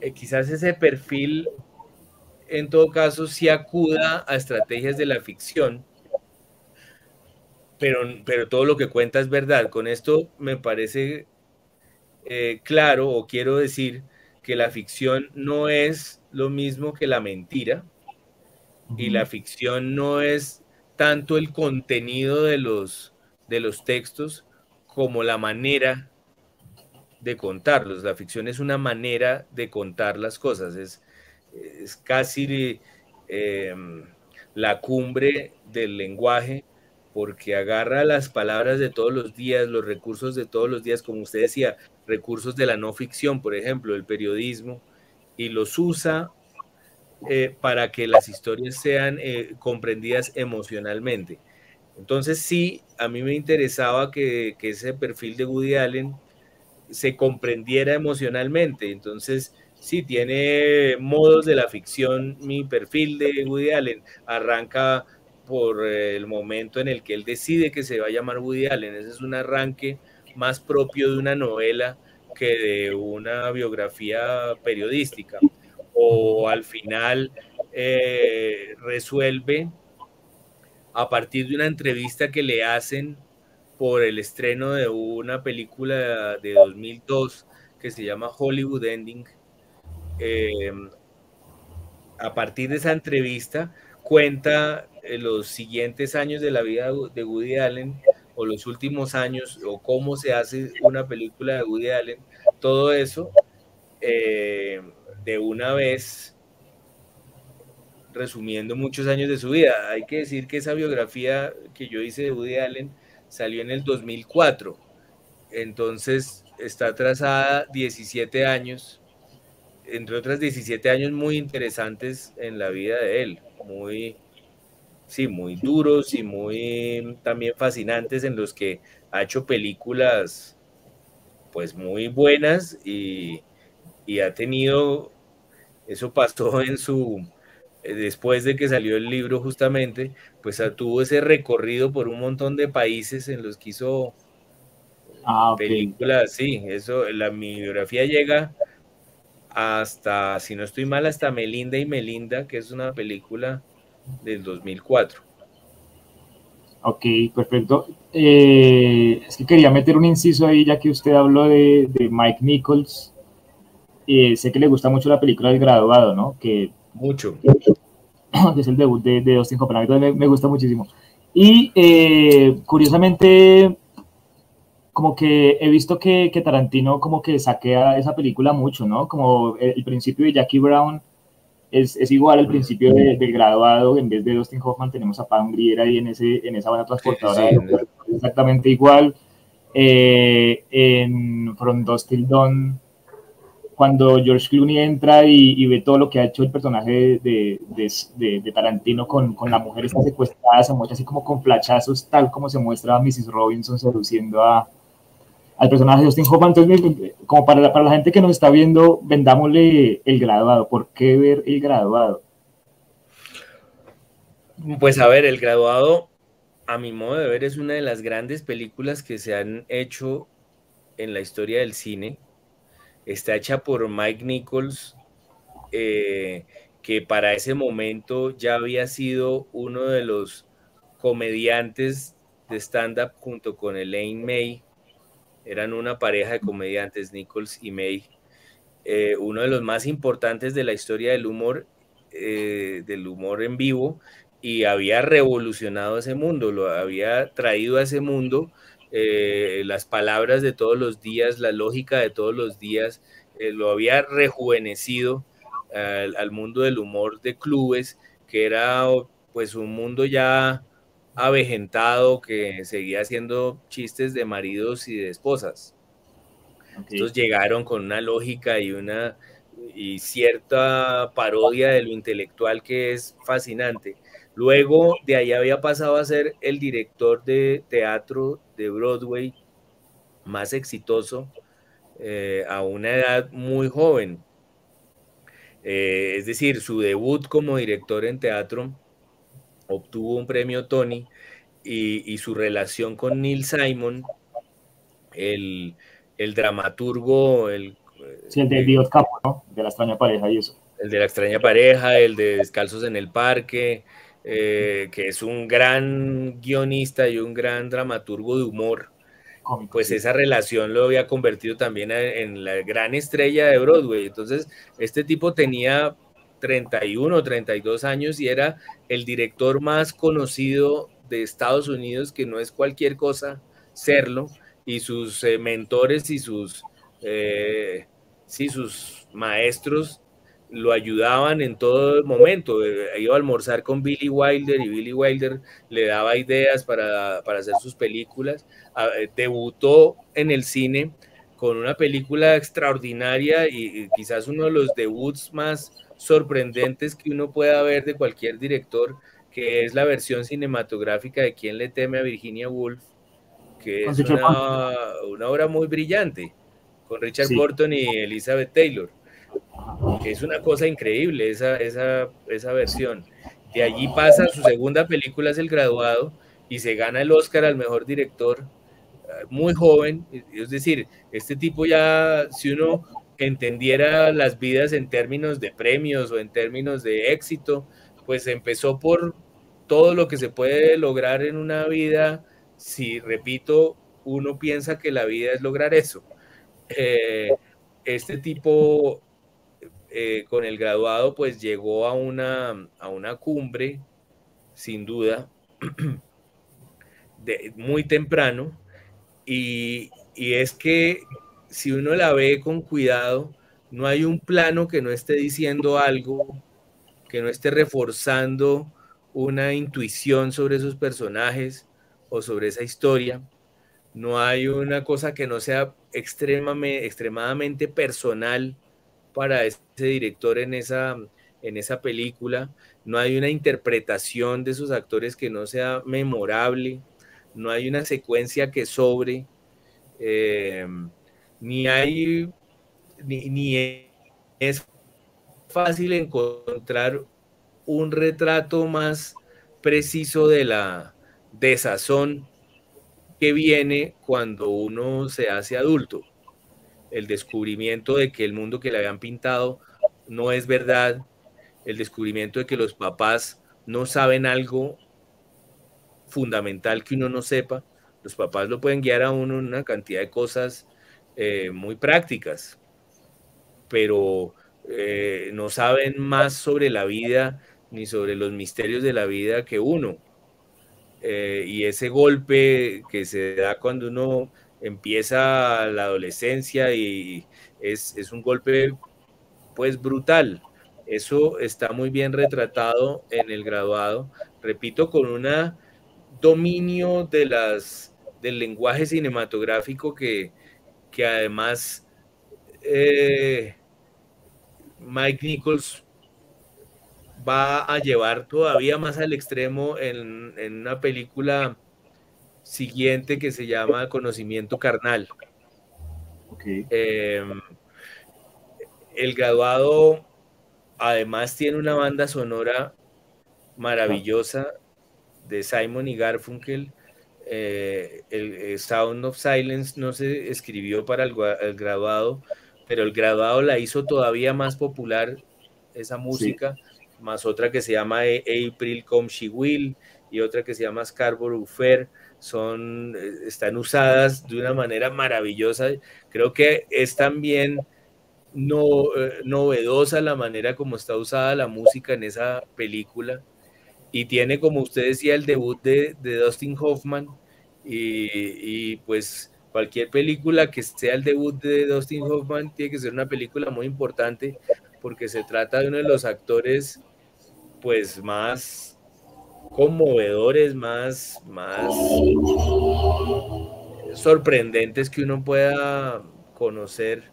Eh, quizás ese perfil, en todo caso, sí acuda a estrategias de la ficción, pero, pero todo lo que cuenta es verdad. Con esto me parece eh, claro o quiero decir que la ficción no es lo mismo que la mentira y la ficción no es tanto el contenido de los, de los textos como la manera de contarlos. La ficción es una manera de contar las cosas, es, es casi eh, la cumbre del lenguaje porque agarra las palabras de todos los días, los recursos de todos los días, como usted decía, recursos de la no ficción, por ejemplo, el periodismo, y los usa eh, para que las historias sean eh, comprendidas emocionalmente. Entonces sí, a mí me interesaba que, que, ese perfil de Woody Allen se comprendiera emocionalmente. Entonces, sí, tiene modos de la ficción. Mi perfil de Woody Allen arranca por el momento en el que él decide que se va a llamar Woody Allen. Ese es un arranque más propio de una novela que de una biografía periodística. O al final eh, resuelve a partir de una entrevista que le hacen por el estreno de una película de 2002 que se llama Hollywood Ending. Eh, a partir de esa entrevista cuenta eh, los siguientes años de la vida de Woody Allen o los últimos años o cómo se hace una película de Woody Allen, todo eso eh, de una vez resumiendo muchos años de su vida. Hay que decir que esa biografía que yo hice de Woody Allen salió en el 2004, entonces está atrasada 17 años, entre otras 17 años muy interesantes en la vida de él, muy sí, muy duros y muy también fascinantes en los que ha hecho películas pues muy buenas y, ha tenido, eso pasó en su, eh, después de que salió el libro justamente, pues tuvo ese recorrido por un montón de países en los que hizo ah, películas, sí, eso, la mi biografía llega hasta, si no estoy mal, hasta Melinda y Melinda, que es una película del 2004.
Ok, perfecto. Eh, es que quería meter un inciso ahí, ya que usted habló de, Mike Nichols. Eh, sé que le gusta mucho la película El Graduado, ¿no? Que,
mucho.
Que es el debut de, de Austin Hoffman. Me, me gusta muchísimo. Y eh, curiosamente, como que he visto que, que, Tarantino como que saquea esa película mucho, ¿no? Como el principio de Jackie Brown es, es igual al principio del graduado, en vez de Dustin Hoffman tenemos a Pam Grier ahí en, ese, en esa banda transportadora, exactamente igual. Eh, en From Dust Till Dawn, cuando George Clooney entra y, ve todo lo que ha hecho el personaje de, Tarantino con, la mujer está secuestrada, se muestra así como con flachazos, tal como se muestra a Mrs. Robinson seduciendo a, al personaje de Austin Hoffman. Entonces, como para la gente que nos está viendo, vendámosle el graduado. ¿Por qué ver el graduado?
Pues a ver, el graduado, a mi modo de ver, es una de las grandes películas que se han hecho en la historia del cine. Está hecha por Mike Nichols, eh, que para ese momento ya había sido uno de los comediantes de stand-up junto con Elaine May. Eran una pareja de comediantes, Nichols y May, eh, uno de los más importantes de la historia del humor, eh, del humor en vivo, y había revolucionado ese mundo, lo había traído a ese mundo eh, las palabras de todos los días, la lógica de todos los días, lo había rejuvenecido al mundo del humor de clubes, que era pues un mundo ya avejentado que seguía haciendo chistes de maridos y de esposas. Entonces llegaron con una lógica y una y cierta parodia de lo intelectual que es fascinante. Luego de ahí había pasado a ser el director de teatro de Broadway más exitoso eh, a una edad muy joven. Eh, es decir, su debut como director en teatro obtuvo un premio Tony y, su relación con Neil Simon, el, dramaturgo, el...
Sí, el de Dios Capo, ¿no? De la extraña pareja y eso.
El de la extraña pareja, el de Descalzos en el Parque, eh, que es un gran guionista y un gran dramaturgo de humor pues esa relación lo había convertido también en la gran estrella de Broadway. Entonces, este tipo tenía 31 32 años y era el director más conocido de Estados Unidos, que no es cualquier cosa serlo, y sus eh, mentores y sus, eh, sí, sus maestros lo ayudaban en todo momento. Eh, iba a almorzar con Billy Wilder y Billy Wilder le daba ideas para, para hacer sus películas. Ah, eh, debutó en el cine con una película extraordinaria y, quizás uno de los debuts más sorprendentes que uno pueda ver de cualquier director, que es la versión cinematográfica de Quién le teme a Virginia Woolf, que es una, una obra muy brillante, con Richard Burton y Elizabeth Taylor es una cosa increíble esa, esa, esa versión. De allí pasa, su segunda película es El Graduado y se gana el Oscar al mejor director eh, muy joven. Es decir, este tipo ya, si uno entendiera las vidas en términos de premios o en términos de éxito, pues empezó por todo lo que se puede lograr en una vida, si repito, uno piensa que la vida es lograr eso. Eh, este tipo eh, con el graduado pues llegó a una, a una cumbre, sin duda, muy temprano, y, y es que si uno la ve con cuidado, no hay un plano que no esté diciendo algo, que no esté reforzando una intuición sobre esos personajes o sobre esa historia. No hay una cosa que no sea extremadamente, extremadamente personal para ese director en esa, en esa película, no hay una interpretación de esos actores que no sea memorable, no hay una secuencia que sobre, eh, ni hay, ni, es fácil encontrar un retrato más preciso de la desazón que viene cuando uno se hace adulto el descubrimiento de que el mundo que le habían pintado no es verdad, el descubrimiento de que los papás no saben algo fundamental que uno no sepa. Los papás lo pueden guiar a uno en una cantidad de cosas eh, muy prácticas, pero eh, no saben más sobre la vida ni sobre los misterios de la vida que uno. Eh, y ese golpe que se da cuando uno empieza la adolescencia y es, un golpe pues brutal. Eso está muy bien retratado en el graduado, repito, con un dominio de las, del lenguaje cinematográfico que, que además eh, Mike Nichols va a llevar todavía más al extremo en, en una película siguiente que se llama Conocimiento Carnal. Em, el graduado además tiene una banda sonora maravillosa de Simon y Garfunkel. Eh, el, Sound of Silence no se escribió para el, graduado, pero el graduado la hizo todavía más popular, esa música, más otra que se llama April Come She Will y otra que se llama Scarborough Fair son, eh, están usadas de una manera maravillosa. Creo que es también no, eh, novedosa la manera como está usada la música en esa película. Y tiene, como usted decía, el debut de, Dustin Hoffman. Y, pues cualquier película que sea el debut de Dustin Hoffman tiene que ser una película muy importante porque se trata de uno de los actores pues más conmovedores, más, más sorprendentes que uno pueda conocer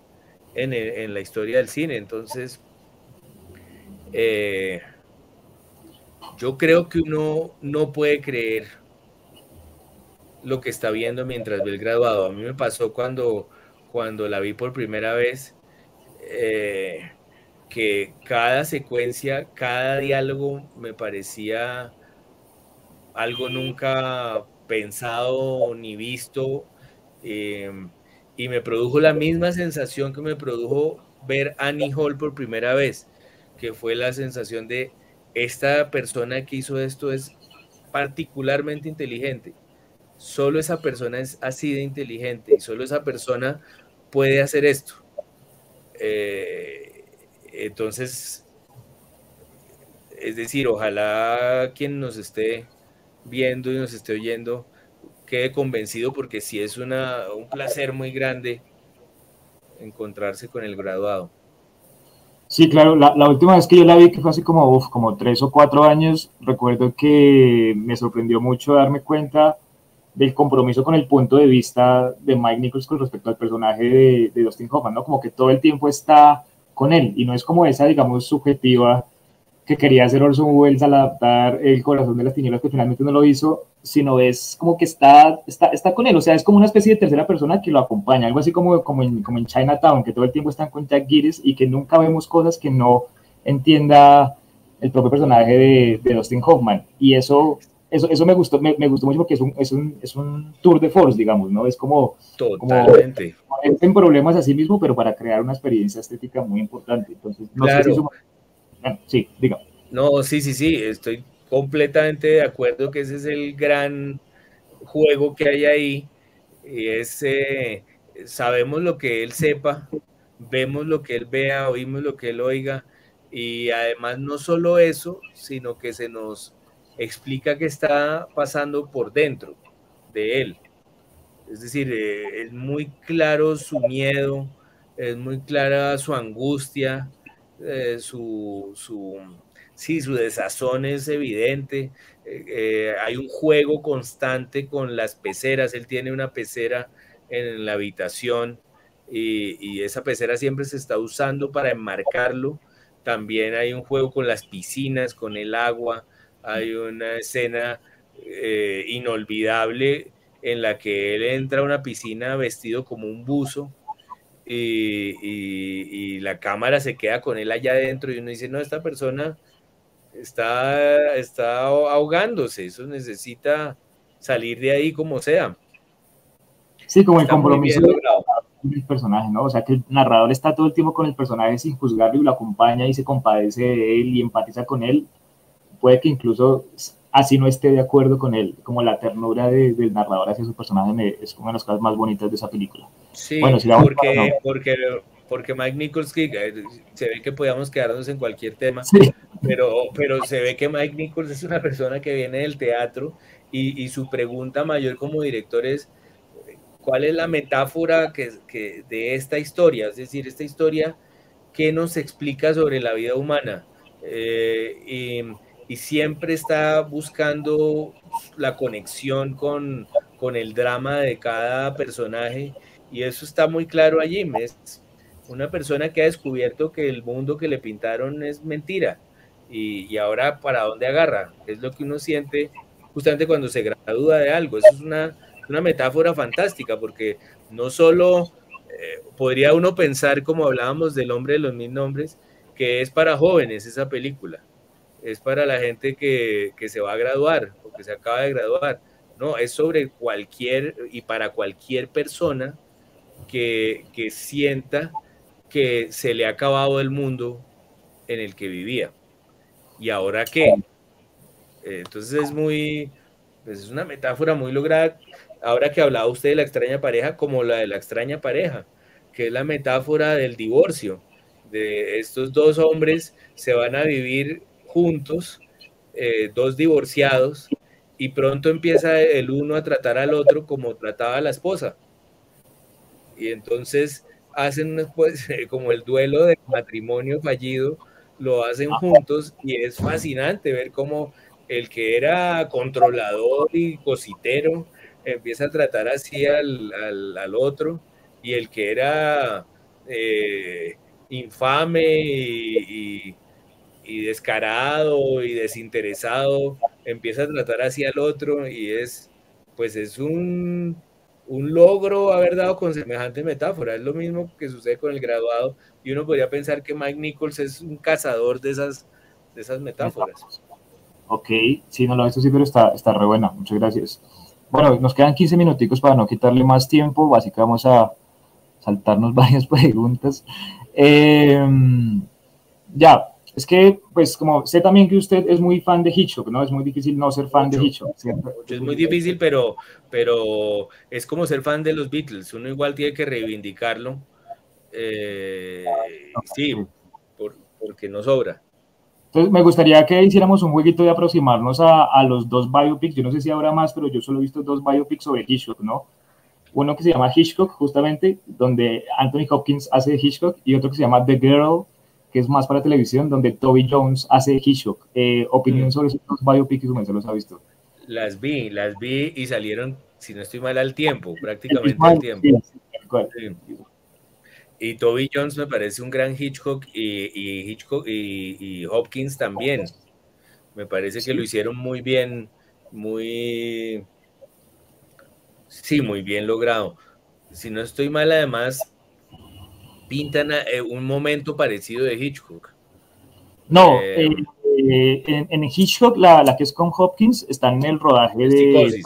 en, la historia del cine. Entonces, eh, yo creo que uno no puede creer lo que está viendo mientras ve el graduado. A mí me pasó cuando, cuando la vi por primera vez, eh, que cada secuencia, cada diálogo me parecía algo nunca pensado ni visto. Eh, y me produjo la misma sensación que me produjo ver Annie Hall por primera vez, que fue la sensación de esta persona que hizo esto es particularmente inteligente. Solo esa persona es así de inteligente y solo esa persona puede hacer esto. Eh, entonces, es decir, ojalá quien nos esté viendo y nos esté oyendo quede convencido porque sí es una, un placer muy grande encontrarse con el graduado.
Sí, claro, la, última vez que yo la vi, que fue hace como, uf, como tres o cuatro años, recuerdo que me sorprendió mucho darme cuenta del compromiso con el punto de vista de Mike Nichols con respecto al personaje de, de Dustin Hoffman, ¿no? Como que todo el tiempo está con él y no es como esa, digamos, subjetiva que quería hacer Orson Welles al adaptar El corazón de las tinieblas, que finalmente no lo hizo, sino es como que está, está, está con él, o sea, es como una especie de tercera persona que lo acompaña, algo así como, como, en, como en Chinatown, que todo el tiempo están con Jack Gilles y que nunca vemos cosas que no entienda el propio personaje de, de Dustin Hoffman. Y eso, eso, eso me, gustó, me, me, gustó mucho porque es un, es, un, es un tour de force, digamos, ¿no? Es como...
Totalmente.
Como, en problemas a sí mismo, pero para crear una experiencia estética muy importante. Entonces, no
claro.
sé si eso Sí, diga.
No, sí, sí, sí, estoy completamente de acuerdo que ese es el gran juego que hay ahí. Y es, eh, sabemos lo que él sepa, vemos lo que él vea, oímos lo que él oiga. Y además no solo eso, sino que se nos explica qué está pasando por dentro de él. Es decir, eh, es muy claro su miedo, es muy clara su angustia, eh, su, su, sí, su desazón es evidente. Eh, eh, hay un juego constante con las peceras. Él tiene una pecera en la habitación y, y, esa pecera siempre se está usando para enmarcarlo. También hay un juego con las piscinas, con el agua. Hay una escena inolvidable en la que él entra a una piscina vestido como un buzo y, y, y, la cámara se queda con él allá adentro y uno dice, no, esta persona está, está ahogándose, eso necesita salir de ahí como sea.
Sí, como el compromiso del personaje, ¿no? O sea, que el narrador está todo el tiempo con el personaje sin juzgarlo y lo acompaña y se compadece de él y empatiza con él. Puede que incluso así no esté de acuerdo con él, como la ternura de, del narrador hacia su personaje me, es una de las cosas más bonitas de esa película.
Sí, bueno, si porque, no. porque, porque Mike Nichols, se ve que podíamos quedarnos en cualquier tema, sí. pero, pero se ve que Mike Nichols es una persona que viene del teatro y, y su pregunta mayor como director es, ¿cuál es la metáfora que, que de esta historia? Es decir, esta historia, ¿qué nos explica sobre la vida humana? Eh, y y siempre está buscando la conexión con, con, el drama de cada personaje y eso está muy claro allí. Es una persona que ha descubierto que el mundo que le pintaron es mentira y, y ahora para dónde agarra, es lo que uno siente justamente cuando se gradúa de algo. Eso es una, una metáfora fantástica porque no solo eh, podría uno pensar, como hablábamos del hombre de los mil nombres, que es para jóvenes esa película es para la gente que, que, se va a graduar o que se acaba de graduar. No, es sobre cualquier y para cualquier persona que, que sienta que se le ha acabado el mundo en el que vivía. ¿Y ahora qué? Entonces es muy, pues es una metáfora muy lograda. Ahora que hablaba usted de la extraña pareja, como la de la extraña pareja, que es la metáfora del divorcio, de estos dos hombres se van a vivir juntos, eh, dos divorciados, y pronto empieza el uno a tratar al otro como trataba a la esposa. Y entonces hacen pues, como el duelo del matrimonio fallido, lo hacen juntos y es fascinante ver cómo el que era controlador y cositero empieza a tratar así al, al, otro y el que era eh, infame y y descarado y desinteresado, empieza a tratar hacia el otro y es, pues es un, un logro haber dado con semejante metáfora. Es lo mismo que sucede con el graduado y uno podría pensar que Mike Nichols es un cazador de esas, de esas metáforas.
Ok, sí, no lo he visto, sí, pero está, está re buena. Muchas gracias. Bueno, nos quedan 15 minuticos para no quitarle más tiempo, así que vamos a saltarnos varias preguntas. Eh, ya, es que, pues, como sé también que usted es muy fan de Hitchcock, ¿no? Es muy difícil no ser fan de Hitchcock, ¿cierto?
Es muy difícil, pero, pero es como ser fan de los Beatles. Uno igual tiene que reivindicarlo. Eh, sí, porque no sobra.
Entonces, me gustaría que hiciéramos un jueguito de aproximarnos a, a, los dos biopics. Yo no sé si habrá más, pero yo solo he visto dos biopics sobre Hitchcock, ¿no? Uno que se llama Hitchcock, justamente, donde Anthony Hopkins hace Hitchcock, y otro que se llama The Girl, que es más para televisión, donde Toby Jones hace Hitchcock. Eh, opinión mm. sobre esos biopics, ¿cómo se los ha visto?
Las vi, las vi y salieron, si no estoy mal, al tiempo, prácticamente al tiempo. Sí, Y Toby Jones me parece un gran Hitchcock y, Hitchcock y, Hopkins también. Me parece que lo hicieron muy bien, muy, sí, muy bien logrado. Si no estoy mal, además, pintan eh, un momento parecido de Hitchcock.
No, eh, eh, en, Hitchcock, la, la, que es con Hopkins, está en el rodaje de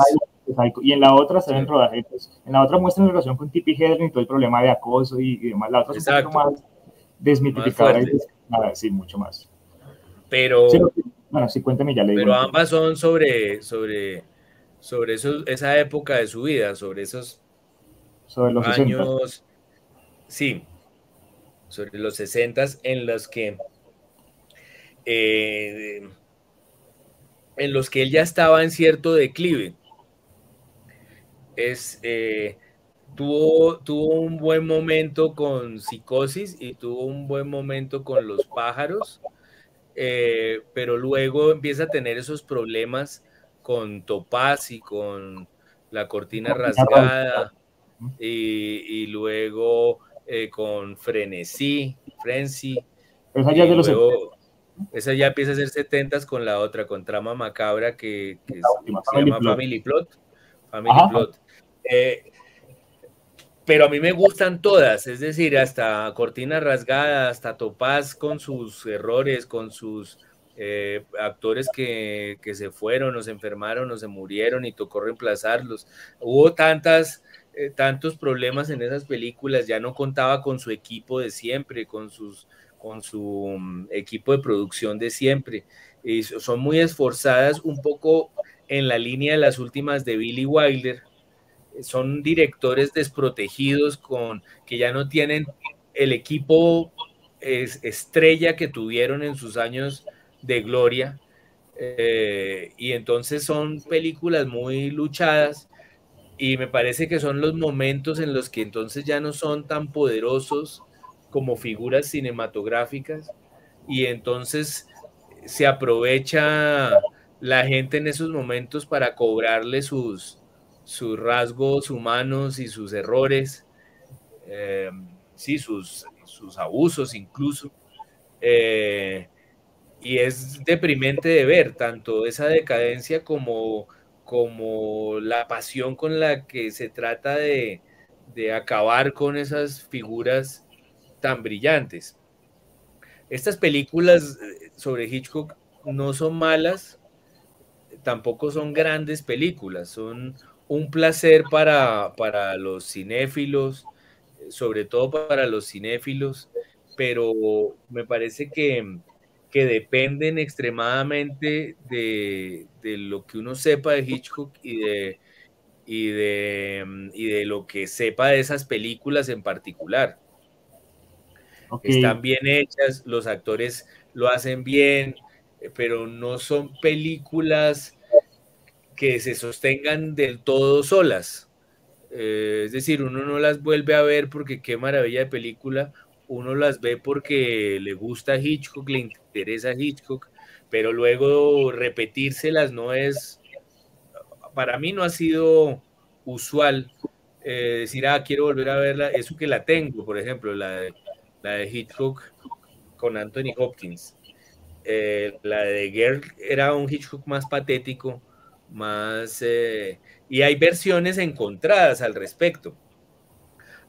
y en la otra está en el rodaje. Pues, en la otra muestra la relación con Tippi Hedren y todo el problema de acoso y, demás. La otra es un poco más desmitificada sí, mucho más.
Pero,
bueno, sí, cuéntame ya le
Pero ambas son sobre, sobre, sobre eso, esa época de su vida, sobre esos
sobre los
años. Sí, sobre los 60 en los que eh, en los que él ya estaba en cierto declive. Es, eh, tuvo, tuvo un buen momento con psicosis y tuvo un buen momento con los pájaros, eh, pero luego empieza a tener esos problemas con Topaz y con la cortina rasgada y, y luego eh, con Frenesí, Frenzy.
Esa ya,
esa ya empieza a ser 70 con la otra, con Trama Macabra, que, se llama Family Plot. Family Plot. Eh, pero a mí me gustan todas, es decir, hasta Cortina Rasgada, hasta Topaz con sus errores, con sus eh, actores que, que, se fueron, o se enfermaron, o se murieron y tocó reemplazarlos. Hubo tantas eh, tantos problemas en esas películas, ya no contaba con su equipo de siempre, con, sus, con su mm, equipo de producción de siempre. Y son muy esforzadas, un poco en la línea de las últimas de Billy Wilder. Son directores desprotegidos con que ya no tienen el equipo estrella que tuvieron en sus años de gloria. Eh, y entonces son películas muy luchadas y me parece que son los momentos en los que entonces ya no son tan poderosos como figuras cinematográficas y entonces se aprovecha la gente en esos momentos para cobrarle sus, sus rasgos humanos y sus errores, eh, sí, sus, sus abusos incluso. Eh, y es deprimente de ver tanto esa decadencia como como la pasión con la que se trata de, acabar con esas figuras tan brillantes. Estas películas eh, sobre Hitchcock no son malas, tampoco son grandes películas, son un placer para, para los cinéfilos, sobre todo para los cinéfilos, pero me parece que, que dependen extremadamente de, lo que uno sepa de Hitchcock y de, y, de, y de lo que sepa de esas películas en particular. Están bien hechas, los actores lo hacen bien, pero no son películas que se sostengan del todo solas. Eh, es decir, uno no las vuelve a ver porque qué maravilla de película, uno las ve porque le gusta Hitchcock, le interesa Hitchcock, pero luego repetírselas no es, para mí no ha sido usual eh, decir, ah, quiero volver a verla, eso que la tengo, por ejemplo, la de, la de Hitchcock con Anthony Hopkins. Eh, la de Girl era un Hitchcock más patético, más... Eh, y hay versiones encontradas al respecto.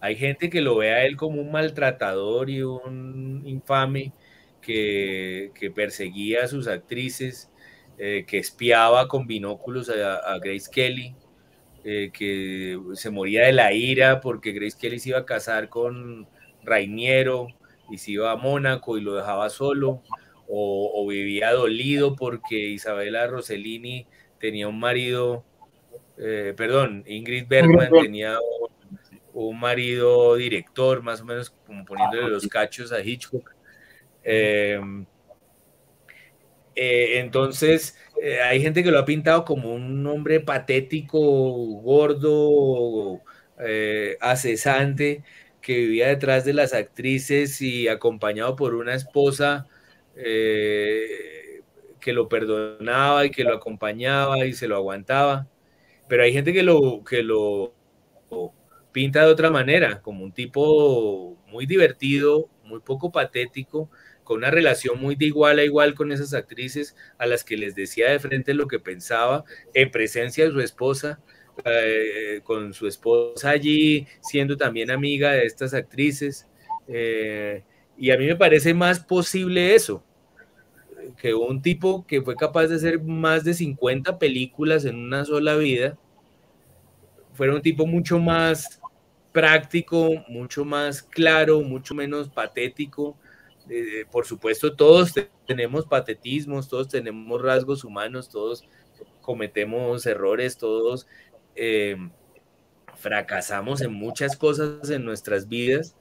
Hay gente que lo ve a él como un maltratador y un infame que, perseguía a sus actrices, eh, que espiaba con binóculos a, Grace Kelly, que se moría de la ira porque Grace Kelly se iba a casar con Rainiero y se iba a Mónaco y lo dejaba solo o, vivía dolido porque Isabela Rossellini tenía un marido, eh, perdón, Ingrid Bergman. tenía un, marido director, más o menos como poniéndole los cachos a Hitchcock. Em, eh, entonces, eh, hay gente que lo ha pintado como un hombre patético, gordo, acesante, que vivía detrás de las actrices y acompañado por una esposa eh, que lo perdonaba y que lo acompañaba y se lo aguantaba. Pero hay gente que lo, que lo pinta de otra manera, como un tipo muy divertido, muy poco patético, con una relación muy de igual a igual con esas actrices a las que les decía de frente lo que pensaba en presencia de su esposa, eh, con su esposa allí siendo también amiga de estas actrices. Eh, y a mí me parece más posible eso, que un tipo que fue capaz de hacer más de 50 películas en una sola vida, fuera un tipo mucho más práctico, mucho más claro, mucho menos patético. Eh, por supuesto, todos tenemos patetismos, todos tenemos rasgos humanos, todos cometemos errores, todos eh, fracasamos en muchas cosas en nuestras vidas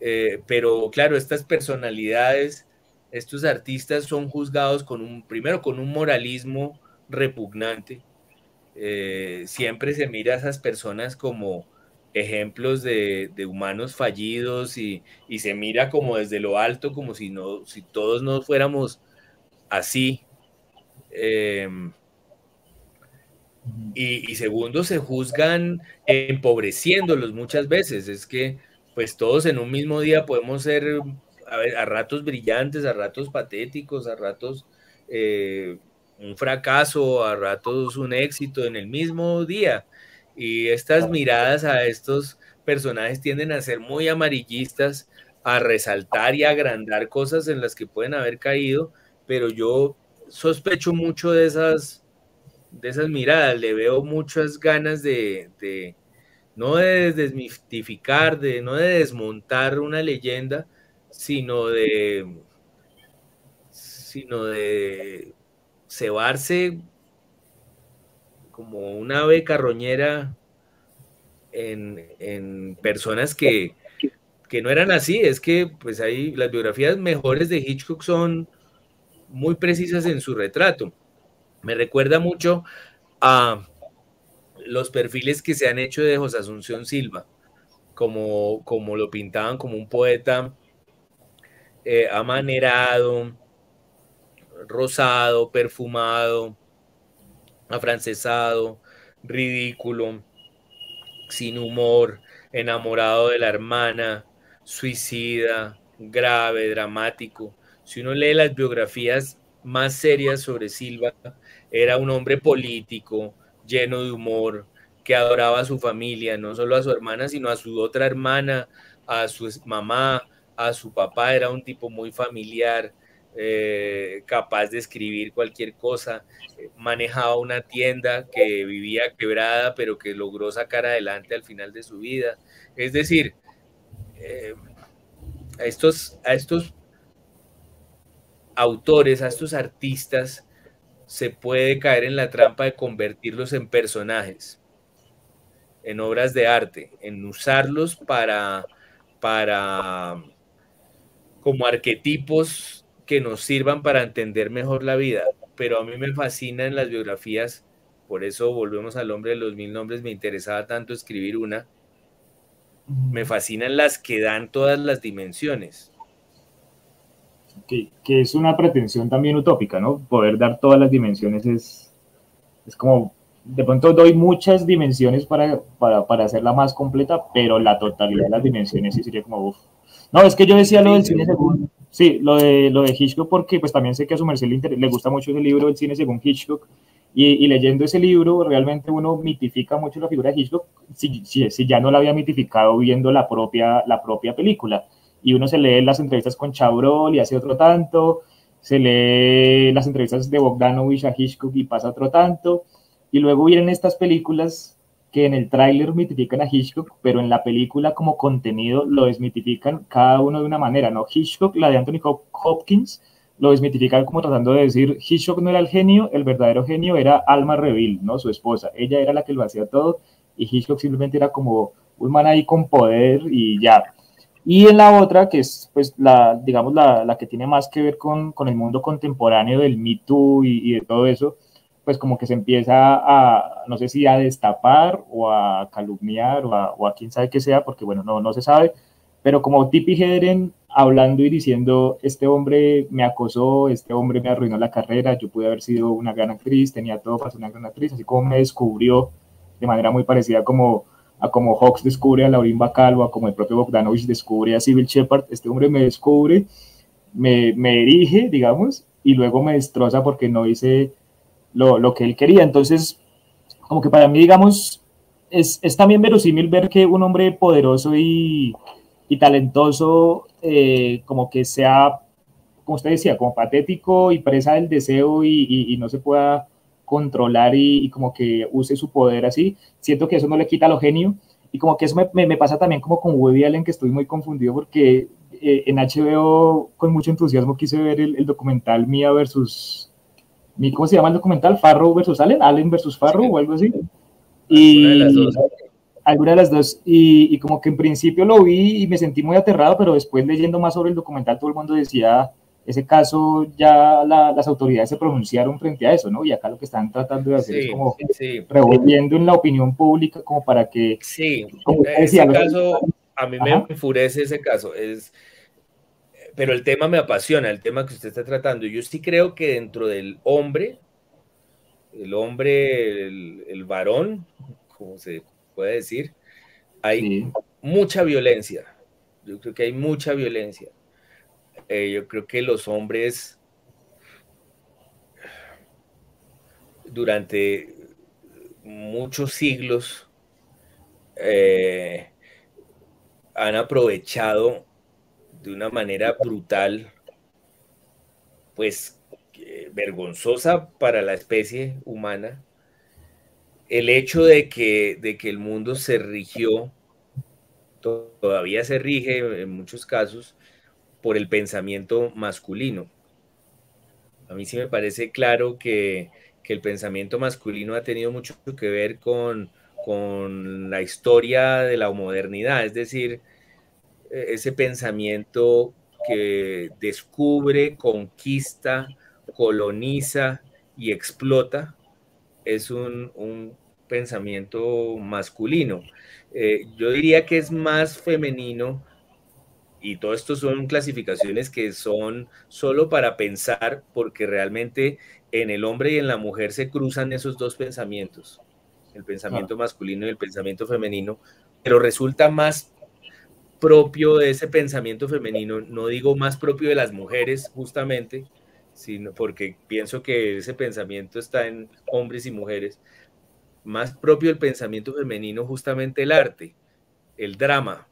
eh, pero claro, estas personalidades, estos artistas son juzgados con un, primero con un moralismo repugnante. Eh, siempre se mira a esas personas como ejemplos de, humanos fallidos y, se mira como desde lo alto, como si, no, si todos no fuéramos así. Em, y, y, segundo, se juzgan empobreciéndolos muchas veces. Es que pues todos en un mismo día podemos ser a, ratos brillantes, a ratos patéticos, a ratos eh, un fracaso, a ratos un éxito en el mismo día. Y estas miradas a estos personajes tienden a ser muy amarillistas, a resaltar y agrandar cosas en las que pueden haber caído, pero yo sospecho mucho de esas, de esas miradas, le veo muchas ganas de no de desmitificar, de, no de desmontar una leyenda, sino de, sino de cebarse como una ave carroñera en, personas que, que, no eran así. Es que pues ahí las biografías mejores de Hitchcock son muy precisas en su retrato. Me recuerda mucho a los perfiles que se han hecho de José Asunción Silva, como, como lo pintaban como un poeta eh, amanerado, rosado, perfumado, afrancesado, ridículo, sin humor, enamorado de la hermana, suicida, grave, dramático. Si uno lee las biografías más serias sobre Silva, era un hombre político, lleno de humor, que adoraba a su familia, no solo a su hermana, sino a su otra hermana, a su mamá, a su papá, era un tipo muy familiar, eh, capaz de escribir cualquier cosa, manejaba una tienda que vivía quebrada, pero que logró sacar adelante al final de su vida. Es decir, eh, a, estos, a estos autores, a estos artistas, se puede caer en la trampa de convertirlos en personajes, en obras de arte, en usarlos para, para como arquetipos que nos sirvan para entender mejor la vida. Pero a mí me fascinan las biografías, por eso volvemos al hombre de los mil nombres, me interesaba tanto escribir una. Me fascinan las que dan todas las dimensiones
que, es una pretensión también utópica, ¿no? Poder dar todas las dimensiones es, es como, de pronto doy muchas dimensiones para, para, para hacerla más completa, pero la totalidad de las dimensiones sí sería como, uff. No, es que yo decía lo del cine según, Sí, lo de, lo de Hitchcock, porque pues también sé que a su merced le, gusta mucho ese libro, El cine según Hitchcock, y, leyendo ese libro realmente uno mitifica mucho la figura de Hitchcock si, si, ya no la había mitificado viendo la propia, la propia película. Y uno se lee las entrevistas con Chabrol y hace otro tanto, se lee las entrevistas de Bogdanovich a Hitchcock y pasa otro tanto, y luego vienen estas películas que en el tráiler mitifican a Hitchcock, pero en la película como contenido lo desmitifican cada uno de una manera, ¿no? Hitchcock, la de Anthony Hopkins, lo desmitifican como tratando de decir, Hitchcock no era el genio, el verdadero genio era Alma Reville, ¿no? Su esposa, ella era la que lo hacía todo y Hitchcock simplemente era como un man ahí con poder y ya. Y en la otra, que es pues la, digamos, la, la que tiene más que ver con, con, el mundo contemporáneo del Me Too y, y de todo eso, pues como que se empieza a, no sé si a destapar o a calumniar o a, o a quién sabe qué sea, porque bueno, no, no se sabe, pero como Tippi Hedren hablando y diciendo, este hombre me acosó, este hombre me arruinó la carrera, yo pude haber sido una gran actriz, tenía todo para ser una gran actriz, así como me descubrió de manera muy parecida como a como Hawks descubre a Laurín Bacal o a como el propio Bogdanovich descubre a Civil Shepard, este hombre me descubre, me, me erige, digamos, y luego me destroza porque no hice lo, lo, que él quería. Entonces, como que para mí, digamos, es, es también verosímil ver que un hombre poderoso y, y talentoso, eh, como que sea, como usted decía, como patético y presa del deseo y, y, no se pueda controlar y, como que use su poder así. Siento que eso no le quita lo genio. Y como que eso me, me, pasa también como con Woody Allen, que estoy muy confundido porque eh, en HBO con mucho entusiasmo quise ver el, el documental Mía versus ¿cómo se llama el documental? Farrow versus Allen, Allen versus Farrow o algo así. Y alguna de las dos. Alguna de las dos. Y, como que en principio lo vi y me sentí muy aterrado, pero después leyendo más sobre el documental, todo el mundo decía, ese caso ya las autoridades se pronunciaron frente a eso, ¿no? Y acá lo que están tratando de hacer es como revolviendo en la opinión pública como para que...
Sí, como ese caso, a mí me enfurece ese caso, es pero el tema me apasiona, el tema que usted está tratando. Yo sí creo que dentro del hombre, el hombre, el, varón, como se puede decir, hay mucha violencia. Yo creo que hay mucha violencia. Eh, yo creo que los hombres durante muchos siglos eh, han aprovechado de una manera brutal, pues vergonzosa para la especie humana, el hecho de que, de que el mundo se rigió, todavía se rige en muchos casos, por el pensamiento masculino. A mí sí me parece claro que, que el pensamiento masculino ha tenido mucho que ver con, con la historia de la modernidad, es decir, ese pensamiento que descubre, conquista, coloniza y explota, es un, pensamiento masculino. Eh, yo diría que es más femenino y todo esto son clasificaciones que son solo para pensar porque realmente en el hombre y en la mujer se cruzan esos dos pensamientos, el pensamiento masculino y el pensamiento femenino, pero resulta más propio de ese pensamiento femenino, no digo más propio de las mujeres justamente, sino porque pienso que ese pensamiento está en hombres y mujeres, más propio del pensamiento femenino justamente el arte, el drama,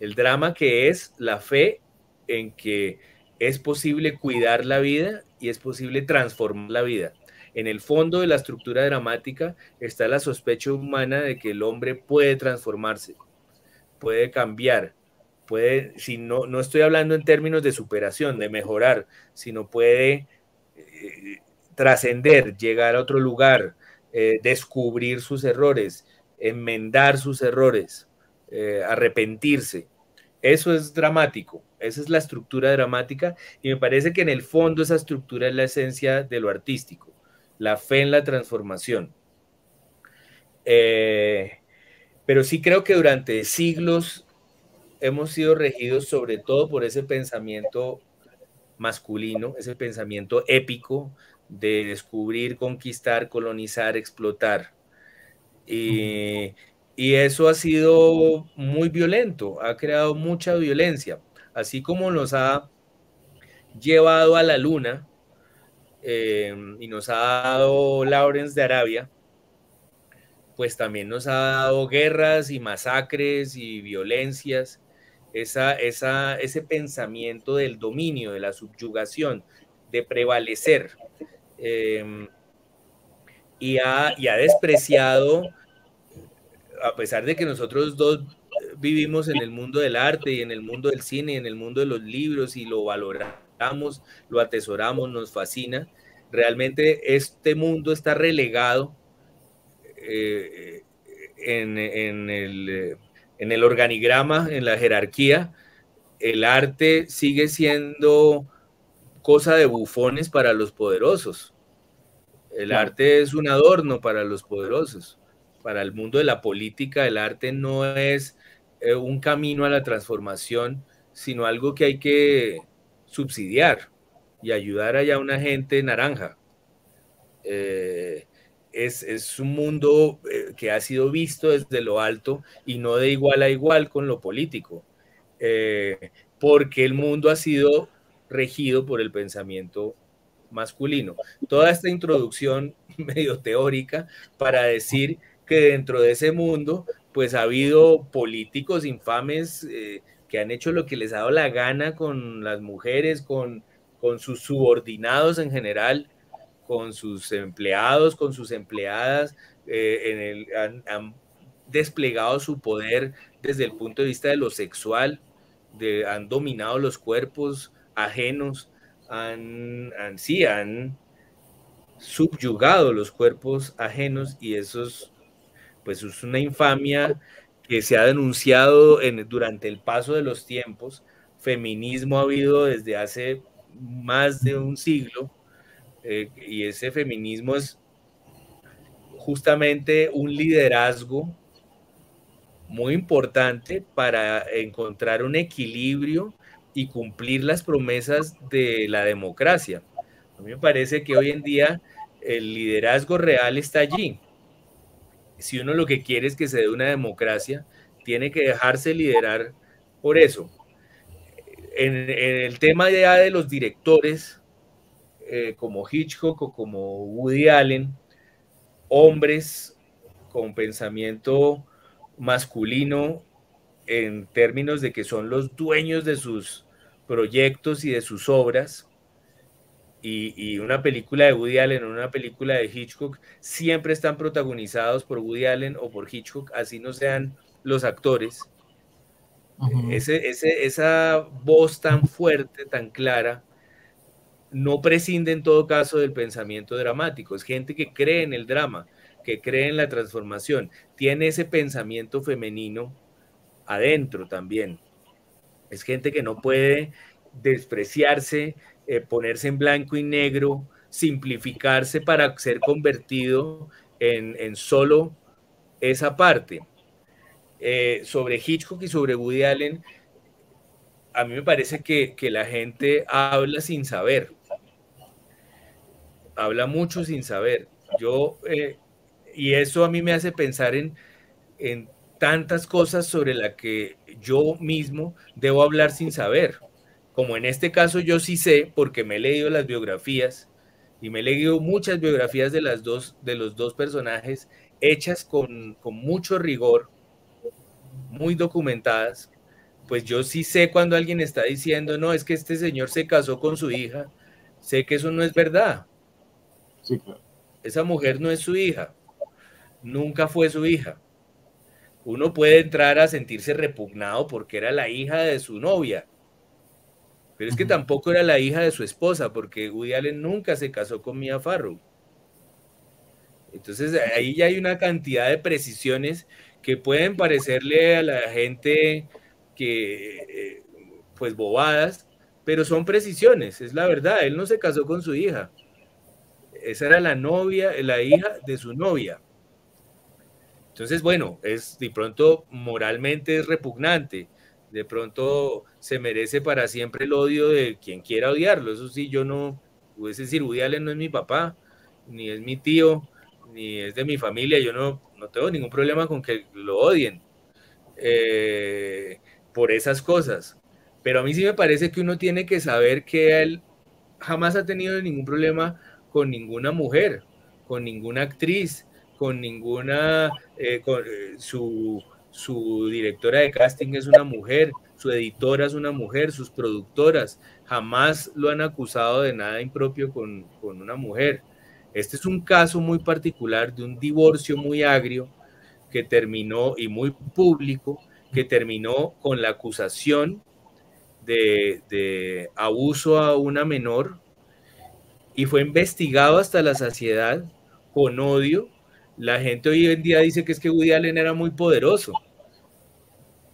el drama que es la fe en que es posible cuidar la vida y es posible transformar la vida. En el fondo de la estructura dramática está la sospecha humana de que el hombre puede transformarse, puede cambiar, puede, si no, no estoy hablando en términos de superación, de mejorar, sino puede eh, trascender, llegar a otro lugar, eh, descubrir sus errores, enmendar sus errores, eh, arrepentirse. Eso es dramático, esa es la estructura dramática y me parece que en el fondo esa estructura es la esencia de lo artístico, la fe en la transformación. Pero sí creo que durante siglos hemos sido regidos sobre todo por ese pensamiento masculino, ese pensamiento épico de descubrir, conquistar, colonizar, explotar. Y, eso ha sido muy violento, ha creado mucha violencia, así como nos ha llevado a la luna eh, y nos ha dado Lawrence de Arabia, pues también nos ha dado guerras y masacres y violencias, esa, esa, ese pensamiento del dominio, de la subyugación, de prevalecer. Eh, y, ha, y ha despreciado, a pesar de que nosotros dos vivimos en el mundo del arte y en el mundo del cine y en el mundo de los libros y lo valoramos, lo atesoramos, nos fascina, realmente este mundo está relegado eh, en, en, el, en el organigrama, en la jerarquía. El arte sigue siendo cosa de bufones para los poderosos. El arte es un adorno para los poderosos. Para el mundo de la política, el arte no es eh, un camino a la transformación, sino algo que hay que subsidiar y ayudar allá a una gente naranja. Eh, es, un mundo eh, que ha sido visto desde lo alto y no de igual a igual con lo político, porque el mundo ha sido regido por el pensamiento masculino. Toda esta introducción medio teórica para decir que dentro de ese mundo pues ha habido políticos infames eh, que han hecho lo que les ha dado la gana con las mujeres, con, con sus subordinados en general, con sus empleados, con sus empleadas, eh, en el, han, desplegado su poder desde el punto de vista de lo sexual, de, han dominado los cuerpos ajenos, han, han, sí, han subyugado los cuerpos ajenos y eso es, pues es una infamia que se ha denunciado en, durante el paso de los tiempos. Feminismo ha habido desde hace más de un siglo eh, y ese feminismo es justamente un liderazgo muy importante para encontrar un equilibrio y cumplir las promesas de la democracia. A mí me parece que hoy en día el liderazgo real está allí. Si uno lo que quiere es que se dé una democracia, tiene que dejarse liderar por eso. En, el tema ya de los directores, eh, como Hitchcock o como Woody Allen, hombres con pensamiento masculino en términos de que son los dueños de sus proyectos y de sus obras. Y, una película de Woody Allen o una película de Hitchcock siempre están protagonizados por Woody Allen o por Hitchcock, así no sean los actores. ese, esa voz tan fuerte, tan clara, no prescinde en todo caso del pensamiento dramático. Es gente que cree en el drama, que cree en la transformación, tiene ese pensamiento femenino adentro también. Es gente que no puede despreciarse, eh, ponerse en blanco y negro, simplificarse para ser convertido en, solo esa parte. Eh, sobre Hitchcock y sobre Woody Allen, a mí me parece que, la gente habla sin saber. Habla mucho sin saber. Yo, eh, y eso a mí me hace pensar en, en tantas cosas sobre las que yo mismo debo hablar sin saber. Como en este caso yo sí sé porque me he leído las biografías y me he leído muchas biografías de, las dos, de los dos personajes hechas con, con mucho rigor, muy documentadas, pues yo sí sé cuando alguien está diciendo, no, es que este señor se casó con su hija, sé que eso no es verdad. Esa mujer no es su hija, nunca fue su hija uno puede entrar a sentirse repugnado porque era la hija de su novia. Pero es que tampoco era la hija de su esposa, porque Woody Allen nunca se casó con Mia Farrow. Entonces ahí ya hay una cantidad de precisiones que pueden parecerle a la gente que, eh, pues bobadas, pero son precisiones, es la verdad. Él no se casó con su hija. Esa era la novia, la hija de su novia. Entonces, bueno, es de pronto moralmente es repugnante, de pronto se merece para siempre el odio de quien quiera odiarlo. Eso sí, yo no, es decir, Woody no es mi papá, ni es mi tío, ni es de mi familia, yo no, no tengo ningún problema con que lo odien eh, por esas cosas. Pero a mí sí me parece que uno tiene que saber que él jamás ha tenido ningún problema con ninguna mujer, con ninguna actriz, con ninguna, eh, con, eh, su, su directora de casting es una mujer, su editora es una mujer, sus productoras jamás lo han acusado de nada impropio con, con una mujer. Este es un caso muy particular de un divorcio muy agrio que terminó y muy público, que terminó con la acusación de, de abuso a una menor y fue investigado hasta la saciedad con odio. La gente hoy en día dice que es que Woody Allen era muy poderoso.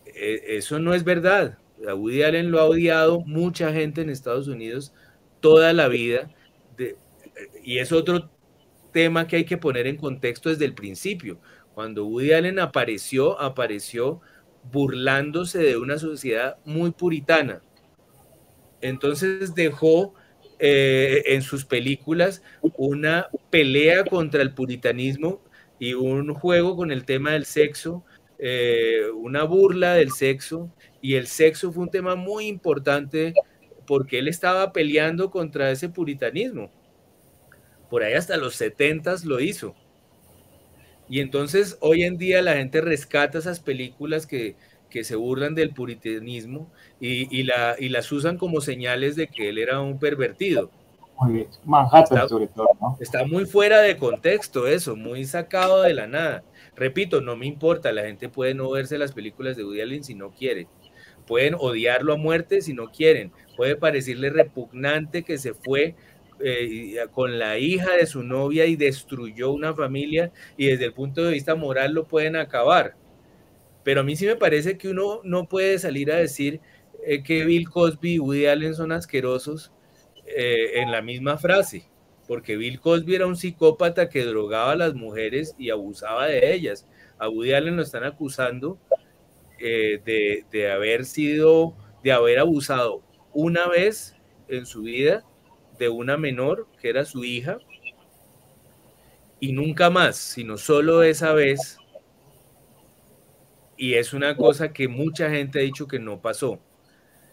E, eso no es verdad. A Woody Allen lo ha odiado mucha gente en Estados Unidos toda la vida. y es otro tema que hay que poner en contexto desde el principio. Cuando Woody Allen apareció, apareció burlándose de una sociedad muy puritana. Entonces dejó eh, en sus películas una pelea contra el puritanismo y un juego con el tema del sexo, eh, una burla del sexo, y el sexo fue un tema muy importante porque él estaba peleando contra ese puritanismo. Por ahí hasta los 70 lo hizo. Y entonces hoy en día la gente rescata esas películas que, se burlan del puritanismo y, la, y las usan como señales de que él era un pervertido.
Muy bien. Manhattan está, sobre todo, ¿no?
Está muy fuera de contexto eso, muy sacado de la nada. Repito, no me importa, la gente puede no verse las películas de Woody Allen si no quiere. Pueden odiarlo a muerte si no quieren. Puede parecerle repugnante que se fue eh, con la hija de su novia y destruyó una familia y desde el punto de vista moral lo pueden acabar. Pero a mí sí me parece que uno no puede salir a decir eh, que Bill Cosby y Woody Allen son asquerosos eh, en la misma frase, porque Bill Cosby era un psicópata que drogaba a las mujeres y abusaba de ellas. A Woody Allen lo están acusando de, de haber sido, de haber abusado una vez en su vida de una menor que era su hija y nunca más, sino solo esa vez. Y es una cosa que mucha gente ha dicho que no pasó.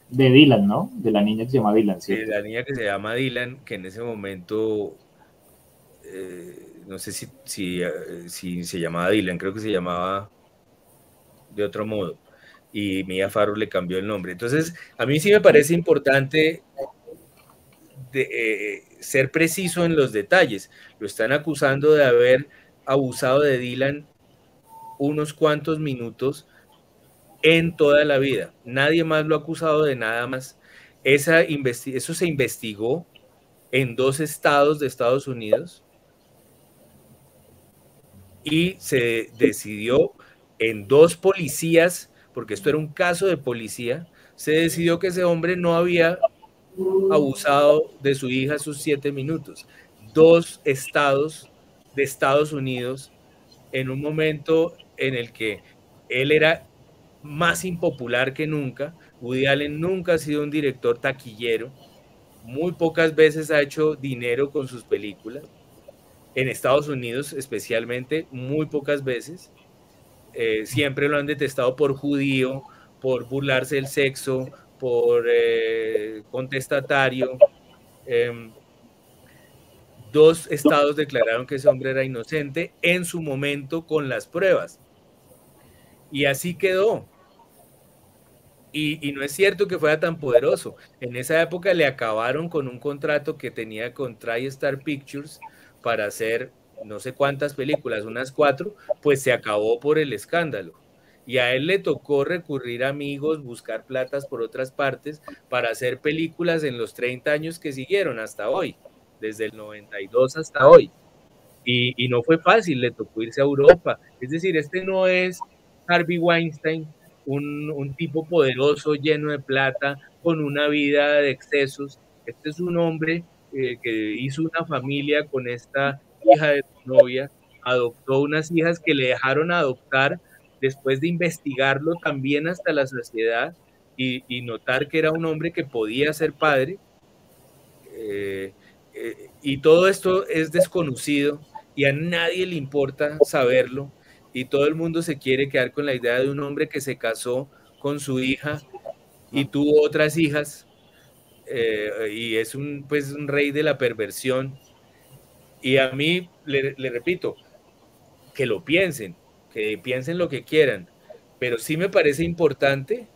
De Dylan, ¿no? De la niña que se llama Dylan.
De la niña que se llama Dylan, que en ese momento, eh, no sé si, si, eh, si, se llamaba Dylan, creo que se llamaba de otro modo. Y Mia Farrow le cambió el nombre. Entonces, a mí sí me parece importante de, eh, ser preciso en los detalles. Lo están acusando de haber abusado de Dylan unos cuantos minutos en toda la vida. Nadie más lo ha acusado de nada más. Esa eso se investigó en dos estados de Estados Unidos y se decidió en dos policías, porque esto era un caso de policía, se decidió que ese hombre no había abusado de su hija sus siete minutos. Dos estados de Estados Unidos en un momento en el que él era más impopular que nunca. Woody Allen nunca ha sido un director taquillero. Muy pocas veces ha hecho dinero con sus películas. En Estados Unidos especialmente, muy pocas veces. Eh, siempre lo han detestado por judío, por burlarse del sexo, por eh, contestatario. Em, dos estados declararon que ese hombre era inocente en su momento con las pruebas. Y así quedó. Y, no es cierto que fuera tan poderoso. En esa época le acabaron con un contrato que tenía con TriStar Pictures para hacer no sé cuántas películas, unas cuatro, pues se acabó por el escándalo y a él le tocó recurrir a amigos, buscar platas por otras partes para hacer películas en los 30 años que siguieron hasta hoy, desde el 92 hasta hoy. Y, no fue fácil, le tocó irse a Europa. Es decir, este no es Harvey Weinstein, un, tipo poderoso, lleno de plata, con una vida de excesos. Este es un hombre eh, que hizo una familia con esta hija de su novia, adoptó unas hijas que le dejaron adoptar después de investigarlo también hasta la sociedad y, notar que era un hombre que podía ser padre, eh, eh, y todo esto es desconocido y a nadie le importa saberlo, y todo el mundo se quiere quedar con la idea de un hombre que se casó con su hija y tuvo otras hijas, eh, y es un, pues, un rey de la perversión. Y a mí, le, le repito, que lo piensen, que piensen lo que quieran, pero sí me parece importante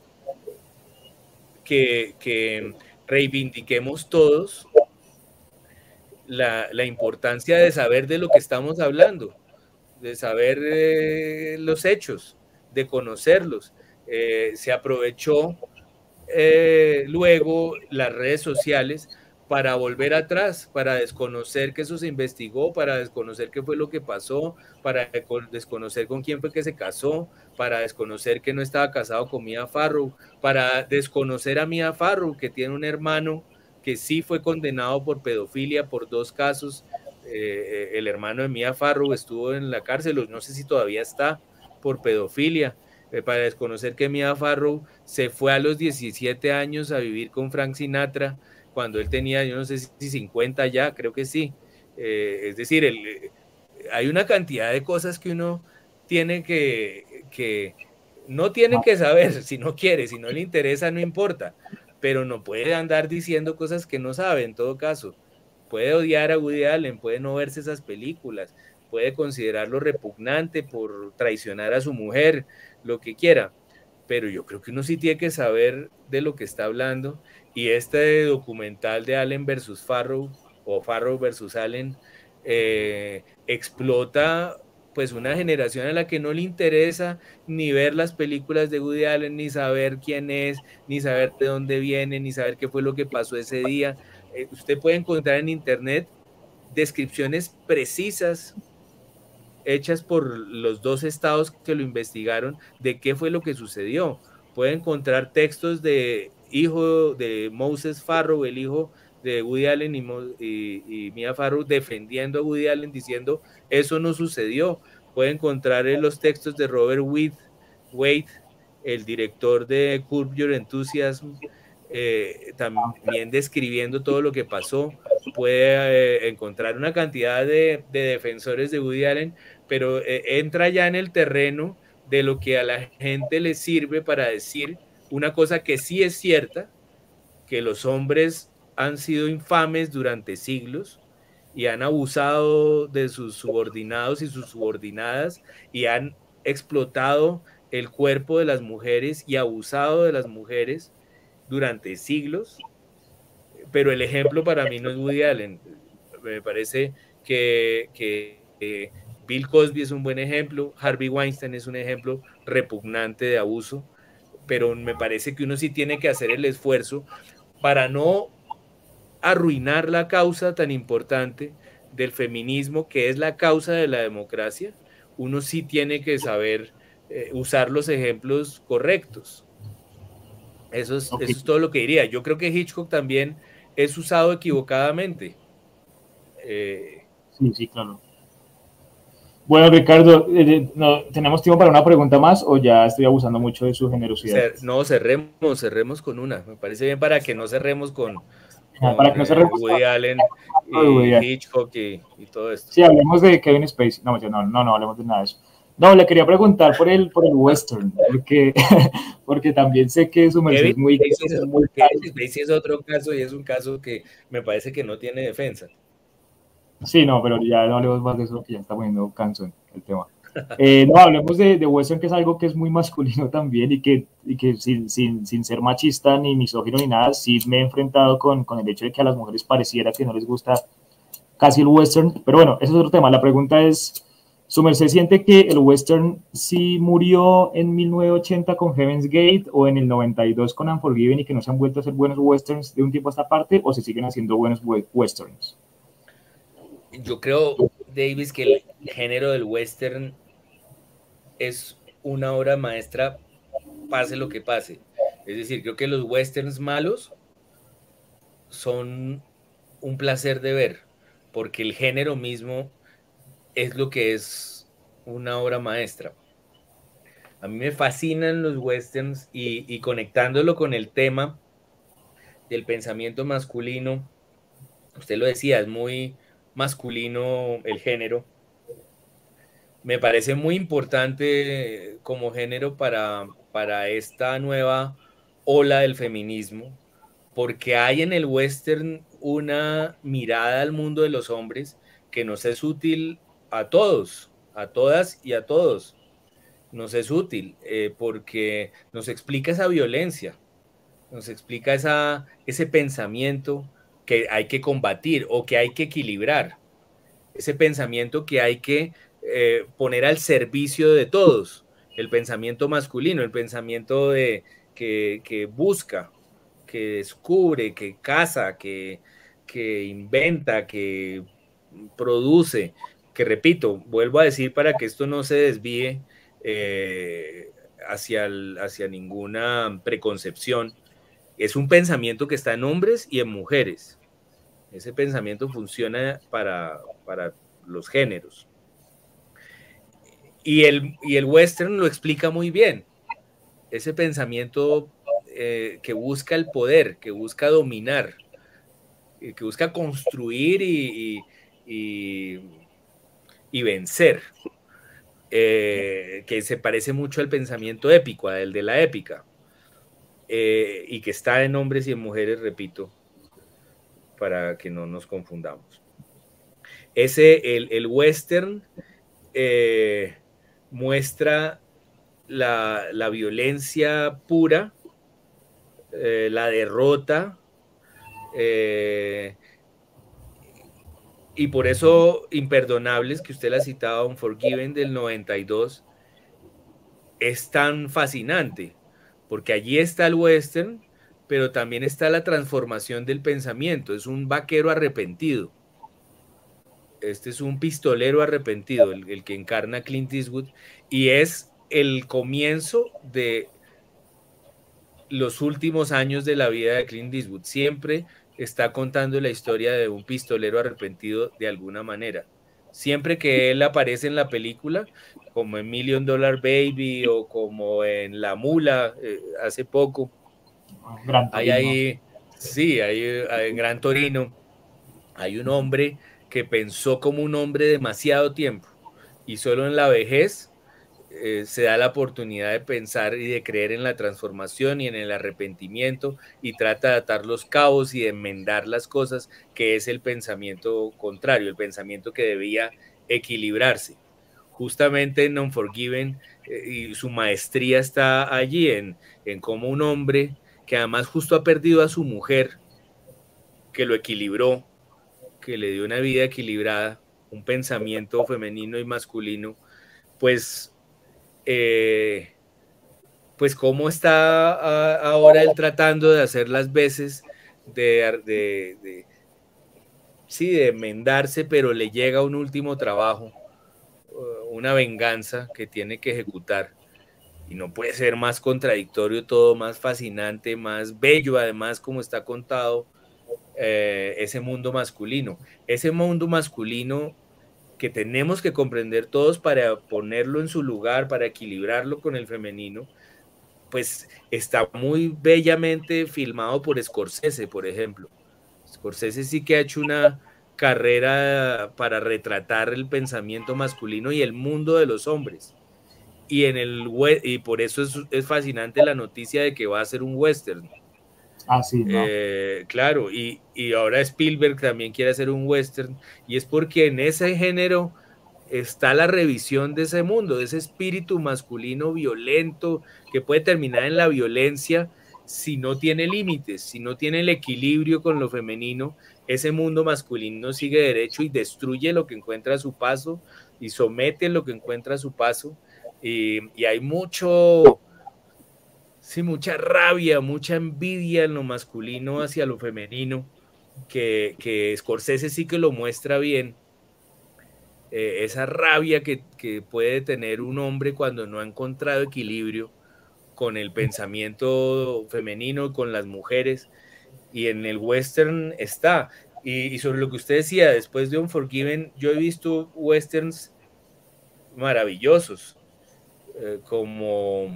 que, reivindiquemos todos la, importancia de saber de lo que estamos hablando, de saber eh, los hechos, de conocerlos. Eh, se aprovechó eh, luego las redes sociales para volver atrás, para desconocer que eso se investigó, para desconocer qué fue lo que pasó, para desconocer con quién fue que se casó, para desconocer que no estaba casado con Mia Farrow, para desconocer a Mia Farrow, que tiene un hermano que sí fue condenado por pedofilia por dos casos. Eh, el hermano de Mia Farrow estuvo en la cárcel, no sé si todavía está, por pedofilia. Eh, para desconocer que Mia Farrow se fue a los 17 años a vivir con Frank Sinatra cuando él tenía, yo no sé si 50 ya, creo que sí. Eh, es decir, hay una cantidad de cosas que uno tiene que, que, no tiene que saber, si no quiere, si no le interesa, no importa, pero no puede andar diciendo cosas que no sabe en todo caso. Puede odiar a Woody Allen, puede no verse esas películas, puede considerarlo repugnante por traicionar a su mujer, lo que quiera, pero yo creo que uno sí tiene que saber de lo que está hablando y este documental de Allen versus Farrow o Farrow versus Allen eh, explota pues una generación a la que no le interesa ni ver las películas de Woody Allen, ni saber quién es, ni saber de dónde viene, ni saber qué fue lo que pasó ese día. Eh, usted puede encontrar en internet descripciones precisas hechas por los dos estados que lo investigaron de qué fue lo que sucedió. Puede encontrar textos de hijo de Moses Farrow, el hijo de Woody Allen y, Mia Farrow defendiendo a Woody Allen diciendo eso no sucedió. Puede encontrar en los textos de Robert Wade, el director de Curb Your Enthusiasm, eh, también describiendo todo lo que pasó. Puede eh, encontrar una cantidad de, defensores de Woody Allen, pero eh, entra ya en el terreno de lo que a la gente le sirve para decir una cosa que sí es cierta, que los hombres han sido infames durante siglos y han abusado de sus subordinados y sus subordinadas y han explotado el cuerpo de las mujeres y abusado de las mujeres durante siglos. Pero el ejemplo para mí no es Woody Allen. Me parece que, Bill Cosby es un buen ejemplo, Harvey Weinstein es un ejemplo repugnante de abuso pero me parece que uno sí tiene que hacer el esfuerzo para no arruinar la causa tan importante del feminismo, que es la causa de la democracia. Uno sí tiene que saber eh, usar los ejemplos correctos. Eso es, eso es todo lo que diría. Yo creo que Hitchcock también es usado equivocadamente.
Eh, sí, sí, claro. Bueno, Ricardo, eh, eh, no, ¿tenemos tiempo para una pregunta más o ya estoy abusando mucho de su generosidad?
no, cerremos, cerremos con una. Me parece bien para que no cerremos con,
para que no cerremos
Woody Allen y Hitchcock y, todo esto.
Sí, hablemos de Kevin Spacey. No, no, no, no hablemos de nada de eso. No, le quería preguntar por el, por el western, porque, porque también sé que su merced es muy...
Spacey es, muy es otro caso y es un caso que me parece que no tiene defensa.
Sí, no, pero ya no hablemos más de eso, que ya está poniendo canso el tema. Eh, no, hablemos de, de, western, que es algo que es muy masculino también y que, y que sin, sin, sin, ser machista ni misógino ni nada, sí me he enfrentado con, con, el hecho de que a las mujeres pareciera que no les gusta casi el western. Pero bueno, ese es otro tema. La pregunta es, ¿su merced siente que el western sí murió en 1980 con Heaven's Gate o en el 92 con Unforgiven y que no se han vuelto a hacer buenos westerns de un tiempo a esta parte o se siguen haciendo buenos westerns?
yo creo, Davis, que el género del western es una obra maestra, pase lo que pase. Es decir, creo que los westerns malos son un placer de ver, porque el género mismo es lo que es una obra maestra. A mí me fascinan los westerns y, conectándolo con el tema del pensamiento masculino, usted lo decía, es muy, masculino el género. Me parece muy importante como género para, para esta nueva ola del feminismo, porque hay en el western una mirada al mundo de los hombres que nos es útil a todos, a todas y a todos. Nos es útil eh, porque nos explica esa violencia, nos explica esa, ese pensamiento que hay que combatir o que hay que equilibrar, ese pensamiento que hay que eh, poner al servicio de todos, el pensamiento masculino, el pensamiento de, que, busca, que descubre, que caza, que, inventa, que produce, que repito, vuelvo a decir para que esto no se desvíe eh, hacia, hacia ninguna preconcepción, es un pensamiento que está en hombres y en mujeres. Ese pensamiento funciona para, para los géneros. Y el, y el western lo explica muy bien. Ese pensamiento eh, que busca el poder, que busca dominar, eh, que busca construir y, y, vencer, eh, que se parece mucho al pensamiento épico, al de la épica, y que está en hombres y en mujeres, repito, para que no nos confundamos. Ese, el, el western muestra la, violencia pura, eh, la derrota, eh, y por eso Imperdonables, que usted la citaba, Unforgiven del 92, es tan fascinante, porque allí está el western, pero también está la transformación del pensamiento, es un vaquero arrepentido. Este es un pistolero arrepentido, el, el que encarna Clint Eastwood, y es el comienzo de los últimos años de la vida de Clint Eastwood. Siempre está contando la historia de un pistolero arrepentido de alguna manera. Siempre que él aparece en la película, como en Million Dollar Baby o como en La Mula eh, hace poco, hay ahí, sí, hay, en Gran Torino, hay un hombre que pensó como un hombre demasiado tiempo y solo en la vejez eh, se da la oportunidad de pensar y de creer en la transformación y en el arrepentimiento y trata de atar los cabos y de enmendar las cosas, que es el pensamiento contrario, el pensamiento que debía equilibrarse. Justamente en Unforgiven eh, y su maestría está allí en, en cómo un hombre que además justo ha perdido a su mujer, que lo equilibró, que le dio una vida equilibrada, un pensamiento femenino y masculino, pues eh, pues cómo está ahora él tratando de hacer las veces de, de, sí, de enmendarse, pero le llega un último trabajo, uh, una venganza que tiene que ejecutar. Y no puede ser más contradictorio todo, más fascinante, más bello, además, como está contado eh, ese mundo masculino. Ese mundo masculino que tenemos que comprender todos para ponerlo en su lugar, para equilibrarlo con el femenino, pues está muy bellamente filmado por Scorsese, por ejemplo. Scorsese sí que ha hecho una carrera para retratar el pensamiento masculino y el mundo de los hombres. Y, en el, y por eso es, es fascinante la noticia de que va a ser un western
Ah,
eh, claro, y, ahora Spielberg también quiere hacer un western, y es porque en ese género está la revisión de ese mundo, de ese espíritu masculino violento que puede terminar en la violencia si no tiene límites, si no tiene el equilibrio con lo femenino, ese mundo masculino sigue derecho y destruye lo que encuentra a su paso y somete lo que encuentra a su paso. y hay mucho, Sí, mucha rabia, mucha envidia en lo masculino hacia lo femenino, que, que Scorsese sí que lo muestra bien. Eh, esa rabia que, puede tener un hombre cuando no ha encontrado equilibrio con el pensamiento femenino, con las mujeres, y en el western está. Y, sobre lo que usted decía, después de Unforgiven, yo he visto westerns maravillosos, eh, como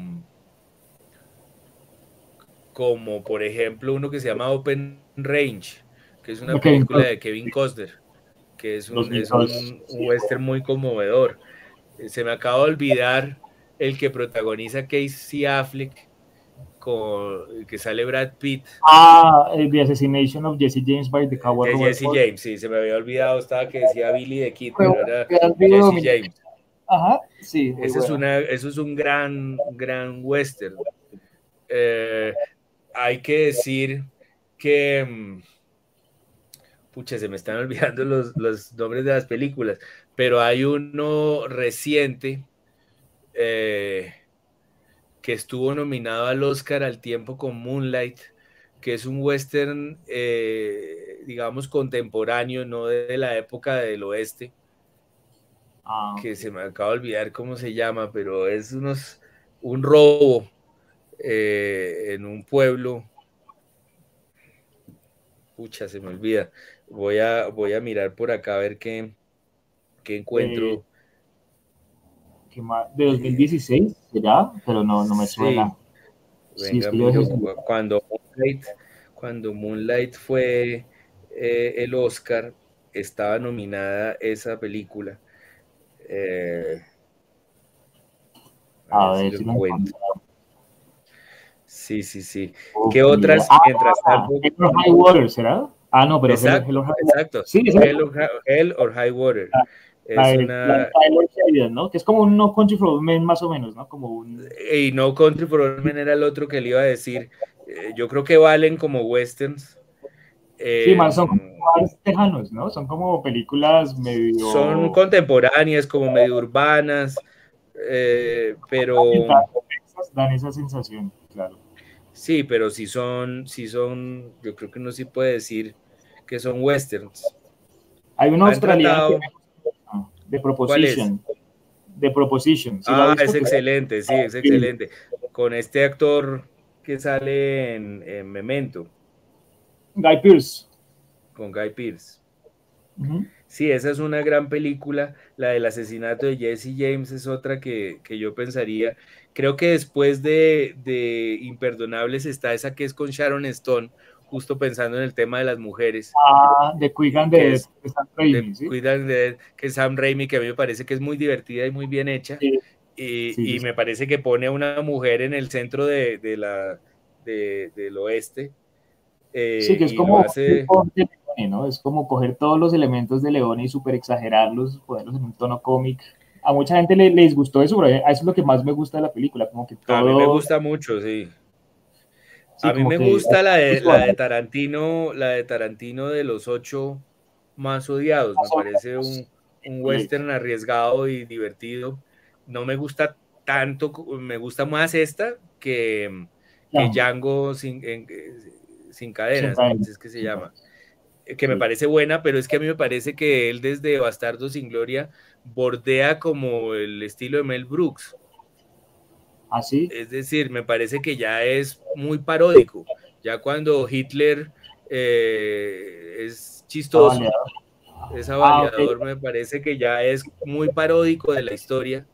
como por ejemplo uno que se llama Open Range, que es una película de Kevin Costner, que es un, western muy conmovedor. Se me acaba de olvidar el que protagoniza Casey Affleck, con, que sale Brad Pitt.
Ah, eh, The Assassination of Jesse James by the Cowboy.
De Jesse James, sí, se me había olvidado, estaba que decía Billy the Kid, pero era Jesse James.
Ajá, sí.
Eso es, una, eso es un gran, gran western. Eh, hay que decir que. Mm, pucha, se me están olvidando los, los nombres de las películas, pero hay uno reciente eh, que estuvo nominado al Oscar al tiempo con Moonlight, que es un western, eh, digamos, contemporáneo, no de la época del oeste, ah, que se me acaba de olvidar cómo se llama, pero es unos, un robo eh, en un pueblo. Pucha, se me olvida. Voy a, voy a mirar por acá a ver qué, qué encuentro
de 2016 será, pero no, no me suena.
cuando, Moonlight, cuando Moonlight fue eh, el Oscar, estaba nominada esa película. Eh, a, ver, si lo encuentro. Sí, sí, sí. ¿Qué otras?
Ah, mientras tanto... High Water, ¿será? Ah, no, pero
exacto, Hell, exacto. Sí, Hell, or High Water. Ah,
es una... ¿no? Que es como un No Country for Old Men más o menos, ¿no? Como un...
Y No Country for Old Men era el otro que le iba a decir. Eh, yo creo que valen como westerns.
sí, más son como más tejanos, ¿no? Son como películas medio...
Son contemporáneas, como medio urbanas, eh, pero...
Dan esa sensación, claro.
Sí, pero si son, si son, yo creo que uno sí puede decir que son westerns.
Hay un australiano de Proposition. De Proposition.
ah, es excelente, sí, es excelente. Con este actor que sale en, Memento.
Guy Pierce.
Con Guy Pierce. Sí, esa es una gran película. La del asesinato de Jesse James es otra que, yo pensaría. Creo que después de, de, Imperdonables está esa que es con Sharon Stone, justo pensando en el tema de las mujeres.
Ah, de Cuidan de, Sam Raimi.
¿sí? Cuidan de que Sam Raimi, que a mí me parece que es muy divertida y muy bien hecha. y, y me parece que pone a una mujer en el centro de, de la, del oeste.
Eh, sí, que es como, hace... ¿no? es como coger todos los elementos de León y super exagerarlos, ponerlos en un tono cómic. A mucha gente le, les gustó eso, pero eso es lo que más me gusta de la película. Como que todo... A
mí me gusta mucho, sí a mí me gusta la de, la de Tarantino, la de Tarantino de los ocho más odiados. Me parece un, un western arriesgado y divertido. No me gusta tanto, me gusta más esta que, que Django sin, sin cadenas, es que se llama. Que me parece buena, pero es que a mí me parece que él desde Bastardo sin Gloria bordea como el estilo de Mel Brooks.
Así.
¿Ah, es decir, me parece que ya es muy paródico. Ya cuando Hitler eh, es chistoso, es avaliador, me parece que ya es muy paródico de la historia.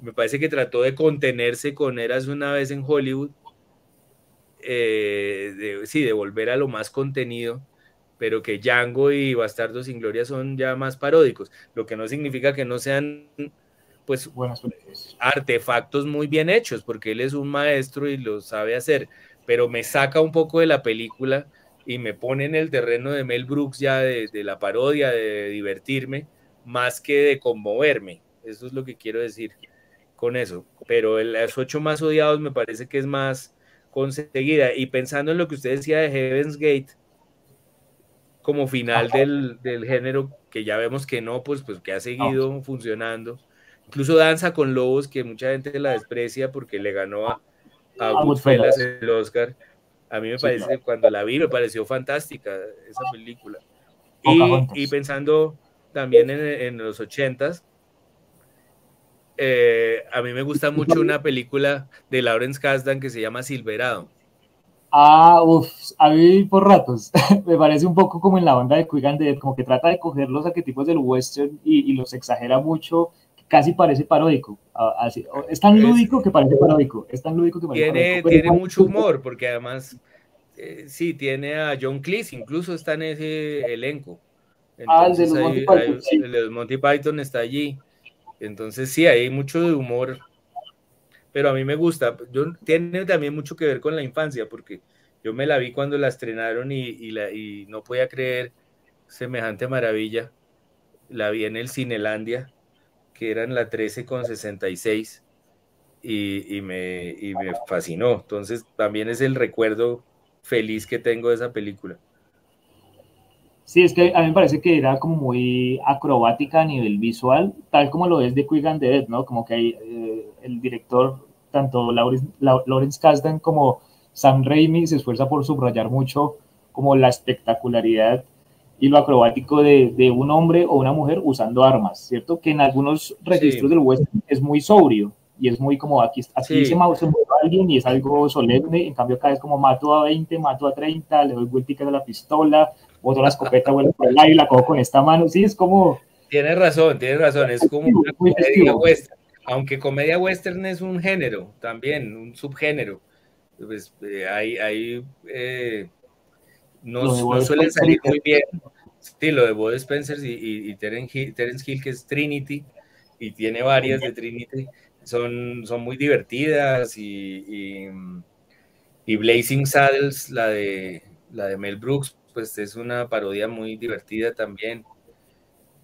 Me parece que trató de contenerse con Eras una vez en Hollywood. Eh, sí, de volver a lo más contenido, pero que Django y Bastardo sin Gloria son ya más paródicos, lo que no significa que no sean pues artefactos muy bien hechos, porque él es un maestro y lo sabe hacer, pero me saca un poco de la película y me pone en el terreno de Mel Brooks ya de, la parodia, de divertirme, más que de conmoverme. Eso es lo que quiero decir con eso. Pero el, los ocho más odiados me parece que es más conseguida. Y pensando en lo que usted decía de Heaven's Gate, como final del, del, género, que ya vemos que no, pues, pues que ha seguido funcionando incluso Danza con Lobos, que mucha gente la desprecia porque le ganó a, a Goodfellas el Oscar. A mí me parece, cuando la vi, me pareció fantástica esa película. Y, y pensando también en, en los ochentas, eh, a mí me gusta mucho una película de Lawrence Kasdan que se llama Silverado.
Ah, uff, a mí por ratos. me parece un poco como en la onda de Quick Dead, como que trata de coger los arquetipos del western y, y los exagera mucho casi parece paródico. Así, es tan lúdico que parece paródico. Es tan lúdico que
parece tiene, Tiene mucho humor, porque además, eh, sí, tiene a John Cleese, incluso está en ese elenco.
ah, el de los Monty Python.
El de Monty Python está allí. Entonces, sí, hay mucho de humor. Pero a mí me gusta. Yo, tiene también mucho que ver con la infancia, porque yo me la vi cuando la estrenaron y, y, la, y no podía creer semejante maravilla. La vi en el Cinelandia, que era en la 13 con 66 y, y, me, y me fascinó. Entonces también es el recuerdo feliz que tengo de esa película.
Sí, es que a mí me parece que era como muy acrobática a nivel visual, tal como lo es de Quick and Dead, ¿no? Como que hay, eh, el director, tanto Lawrence, Lawrence Kasdan como Sam Raimi, se esfuerza por subrayar mucho como la espectacularidad y lo acrobático de, de, un hombre o una mujer usando armas, ¿cierto? Que en algunos registros sí. del western es muy sobrio y es muy como aquí, aquí sí. se, se mueve alguien y es algo solemne, en cambio acá es como mato a 20, mato a 30, le doy vueltas de la pistola, boto la escopeta, vuelvo por el aire la cojo con esta mano, sí, es como...
Tienes razón, tienes razón, es como una comedia western, aunque comedia western es un género también, un subgénero, pues eh, hay, hay eh, no, no suelen salir muy bien, sí, lo de Bud Spencer y, y, y Terence, Hill, Terence Hill, que es Trinity, y tiene varias de Trinity, son, son muy divertidas y, y, y, Blazing Saddles, la de, la de Mel Brooks, pues es una parodia muy divertida también.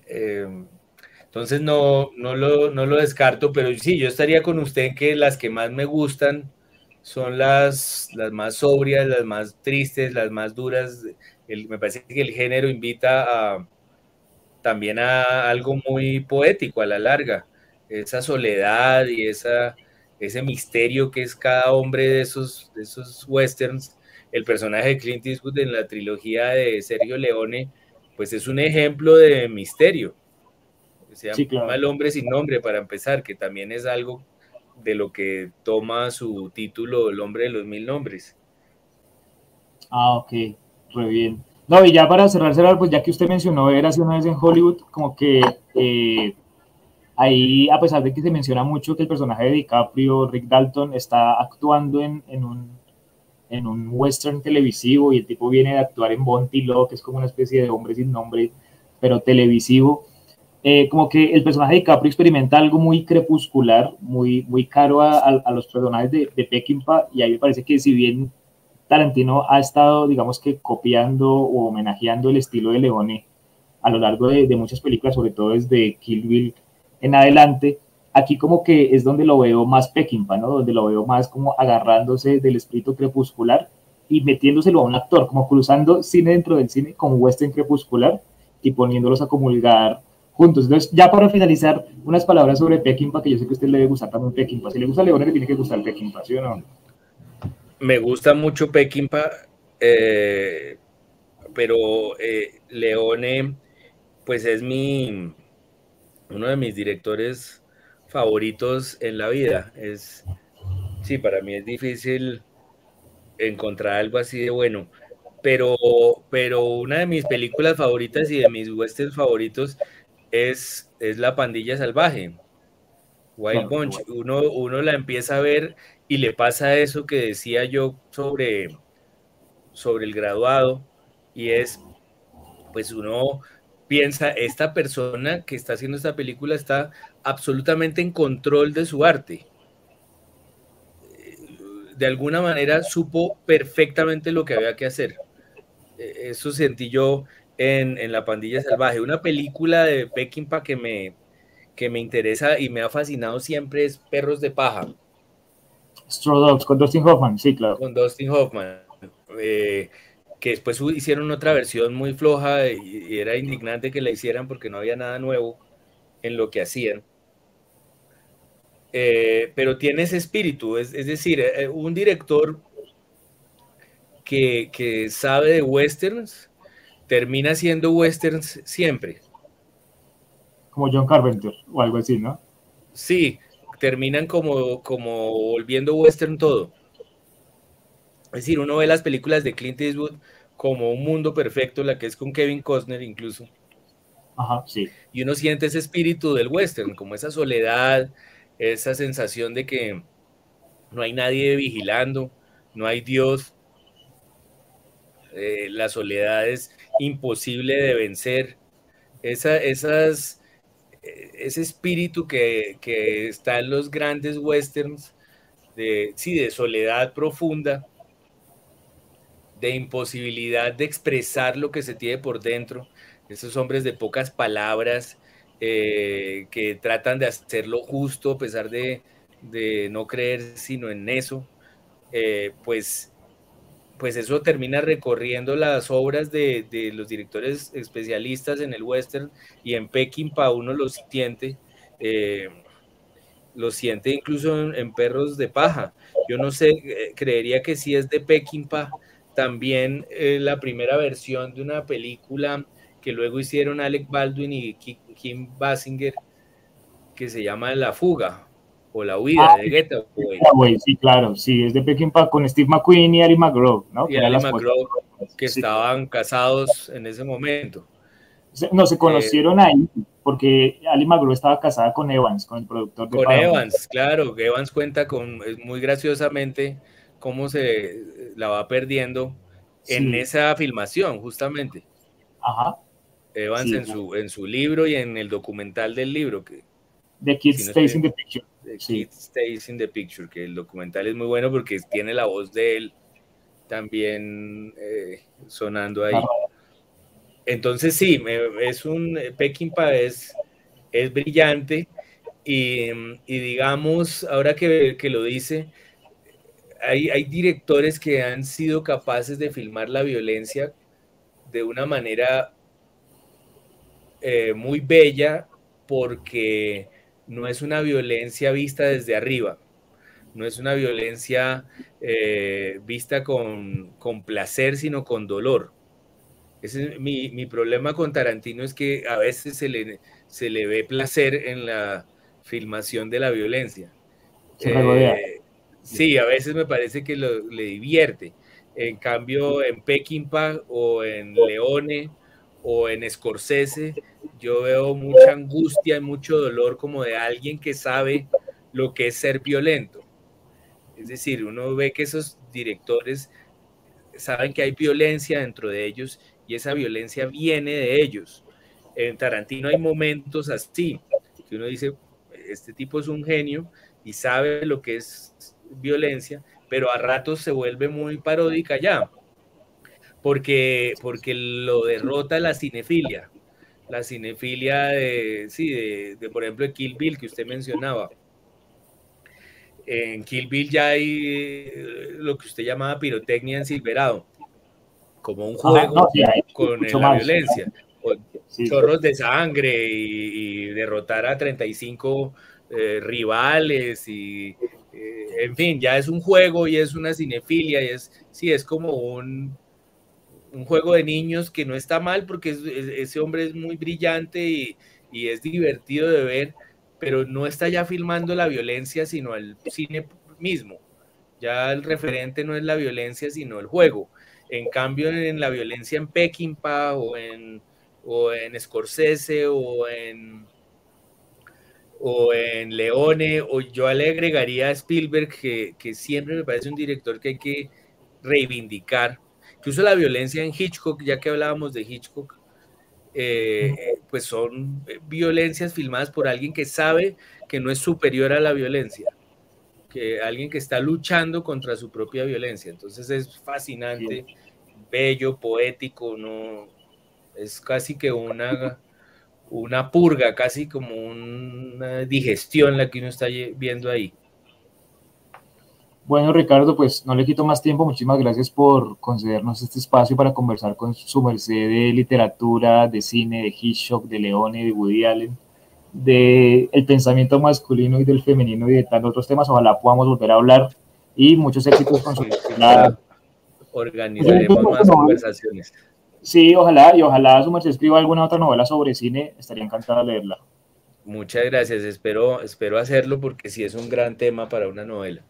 Eh, entonces no, no, lo, no lo descarto, pero sí, yo estaría con usted en que las que más me gustan son las, las más sobrias, las más tristes, las más duras. El, me parece que el género invita a, también a algo muy poético a la larga esa soledad y esa, ese misterio que es cada hombre de esos, de esos westerns. El personaje de Clint Eastwood en la trilogía de Sergio Leone, pues es un ejemplo de misterio. Se llama sí, claro. El hombre sin nombre, para empezar, que también es algo de lo que toma su título El hombre de los mil nombres.
Ah, ok, muy bien. No, y ya para cerrar, cerrar, pues ya que usted mencionó ver hace una vez en Hollywood, como que eh, ahí, a pesar de que se menciona mucho que el personaje de DiCaprio, Rick Dalton, está actuando en, en, un, en un western televisivo y el tipo viene de actuar en Bonty Law, que es como una especie de hombre sin nombre, pero televisivo, eh, como que el personaje de DiCaprio experimenta algo muy crepuscular, muy, muy caro a, los personajes de, de Peckinpah, y ahí me parece que si bien Tarantino ha estado, digamos que, copiando o homenajeando el estilo de Leone a lo largo de, de muchas películas, sobre todo desde Kill Bill en adelante, aquí como que es donde lo veo más Peckinpah, ¿no? Donde lo veo más como agarrándose del espíritu crepuscular y metiéndoselo a un actor, como cruzando cine dentro del cine con western crepuscular y poniéndolos a comulgar juntos. Entonces, ya para finalizar, unas palabras sobre Peckinpah, que yo sé que a usted le debe gustar también Peckinpah. Si le gusta Leone, le tiene que gustar Peckinpah, ¿sí o no?
Me gusta mucho Peckinpah, eh, pero eh, Leone, pues es mi, uno de mis directores favoritos en la vida. Es, sí, para mí es difícil encontrar algo así de bueno, pero, pero una de mis películas favoritas y de mis westerns favoritos es, es La Pandilla Salvaje. Wild Bunch, uno, uno la empieza a ver y le pasa eso que decía yo sobre, sobre el graduado, y es, pues uno piensa, esta persona que está haciendo esta película está absolutamente en control de su arte. De alguna manera supo perfectamente lo que había que hacer. Eso sentí yo en, en La Pandilla Salvaje. Una película de Peckinpah que me, que me interesa y me ha fascinado siempre es Perros de Paja.
Straw Dogs, con Dustin Hoffman, sí, claro.
Con Dustin Hoffman. Eh, que después hicieron otra versión muy floja y, y, era indignante que la hicieran porque no había nada nuevo en lo que hacían. Eh, pero tiene ese espíritu, es, es decir, eh, un director que, que, sabe de westerns termina siendo westerns siempre.
Como John Carpenter o algo así, ¿no?
terminan como, como volviendo western todo. Es decir, uno ve las películas de Clint Eastwood como un mundo perfecto, la que es con Kevin Costner incluso.
Ajá, sí.
Y uno siente ese espíritu del western, como esa soledad, esa sensación de que no hay nadie vigilando, no hay Dios. Eh, la soledad es imposible de vencer. Esa, esas, ese espíritu que, está en los grandes westerns de, sí, de soledad profunda, de imposibilidad de expresar lo que se tiene por dentro, esos hombres de pocas palabras eh, que tratan de hacerlo justo a pesar de, no creer sino en eso, eh, pues, pues eso termina recorriendo las obras de, los directores especialistas en el western y en Peckinpah uno lo siente. Eh, lo siente incluso en, Perros de Paja. Yo no sé, eh, creería que si es de Peckinpah, también eh, la primera versión de una película que luego hicieron Alec Baldwin y Kim Basinger, que se llama La Fuga o La Huida ah, de
Getaway. Sí, claro, sí, es de Peckinpah con Steve McQueen y Ali McGraw, ¿no?
Y Ali McGraw, que estaban casados en ese momento.
No, se conocieron ahí porque Ali McGraw estaba casada con Evans, con el productor
de Con Evans, claro, Evans cuenta con, muy graciosamente, cómo se la va perdiendo en esa filmación, justamente.
Ajá.
Evans en, su, en su libro y en el documental del libro. Que,
The Kid Stays in the Picture.
The Kid Stays in the Picture, que el documental es muy bueno porque tiene la voz de él también eh, sonando ahí. Entonces sí, es un Peckinpah es, es brillante y, digamos, ahora que, lo dice, hay, hay, directores que han sido capaces de filmar la violencia de una manera eh, muy bella porque no es una violencia vista desde arriba, no es una violencia eh, vista con, con placer, sino con dolor mi, problema con Tarantino es que a veces se le, se le ve placer en la filmación de la violencia. Eh, sí, a veces me parece que le divierte. En cambio, en Peckinpah o en Leone o en Scorsese, yo veo mucha angustia y mucho dolor como de alguien que sabe lo que es ser violento. Es decir, uno ve que esos directores saben que hay violencia dentro de ellos y esa violencia viene de ellos. En Tarantino hay momentos así, que uno dice, este tipo es un genio y sabe lo que es violencia, pero a ratos se vuelve muy paródica ya, porque, porque lo derrota la cinefilia, la cinefilia de, sí, de, por ejemplo, de Kill Bill que usted mencionaba. En Kill Bill ya hay eh, lo que usted llamaba pirotecnia en Silverado como un juego con la violencia, con chorros de sangre y, derrotar a 35 eh, rivales y eh, en fin, ya es un juego y es una cinefilia y es, sí, es como un, un juego de niños que no está mal porque ese hombre es muy brillante y, y es divertido de ver, pero no está ya filmando la violencia, sino el cine mismo. Ya el referente no es la violencia, sino el juego. En cambio, en la violencia en Peckinpah o en, o en Scorsese o en, o en Leone, o yo le agregaría a Spielberg, que, que siempre me parece un director que hay que reivindicar. Incluso la violencia en Hitchcock, ya que hablábamos de Hitchcock, eh, pues son violencias filmadas por alguien que sabe que no es superior a la violencia que alguien que está luchando contra su propia violencia. Entonces es fascinante bello, poético, no es casi que una, una purga, casi como una digestión la que uno está viendo ahí.
Bueno, Ricardo, pues no le quito más tiempo. Muchísimas gracias por concedernos este espacio para conversar con su merced de literatura, de cine, de Hitchcock, de Leone, de Woody Allen, de el pensamiento masculino y del femenino y de tantos otros temas. Ojalá podamos volver a hablar y muchos éxitos con su
organizaremos más conversaciones.
Sí, ojalá, y ojalá su merced escriba alguna otra novela sobre cine, estaría encantada de leerla.
Muchas gracias, espero, espero hacerlo porque sí es un gran tema para una novela.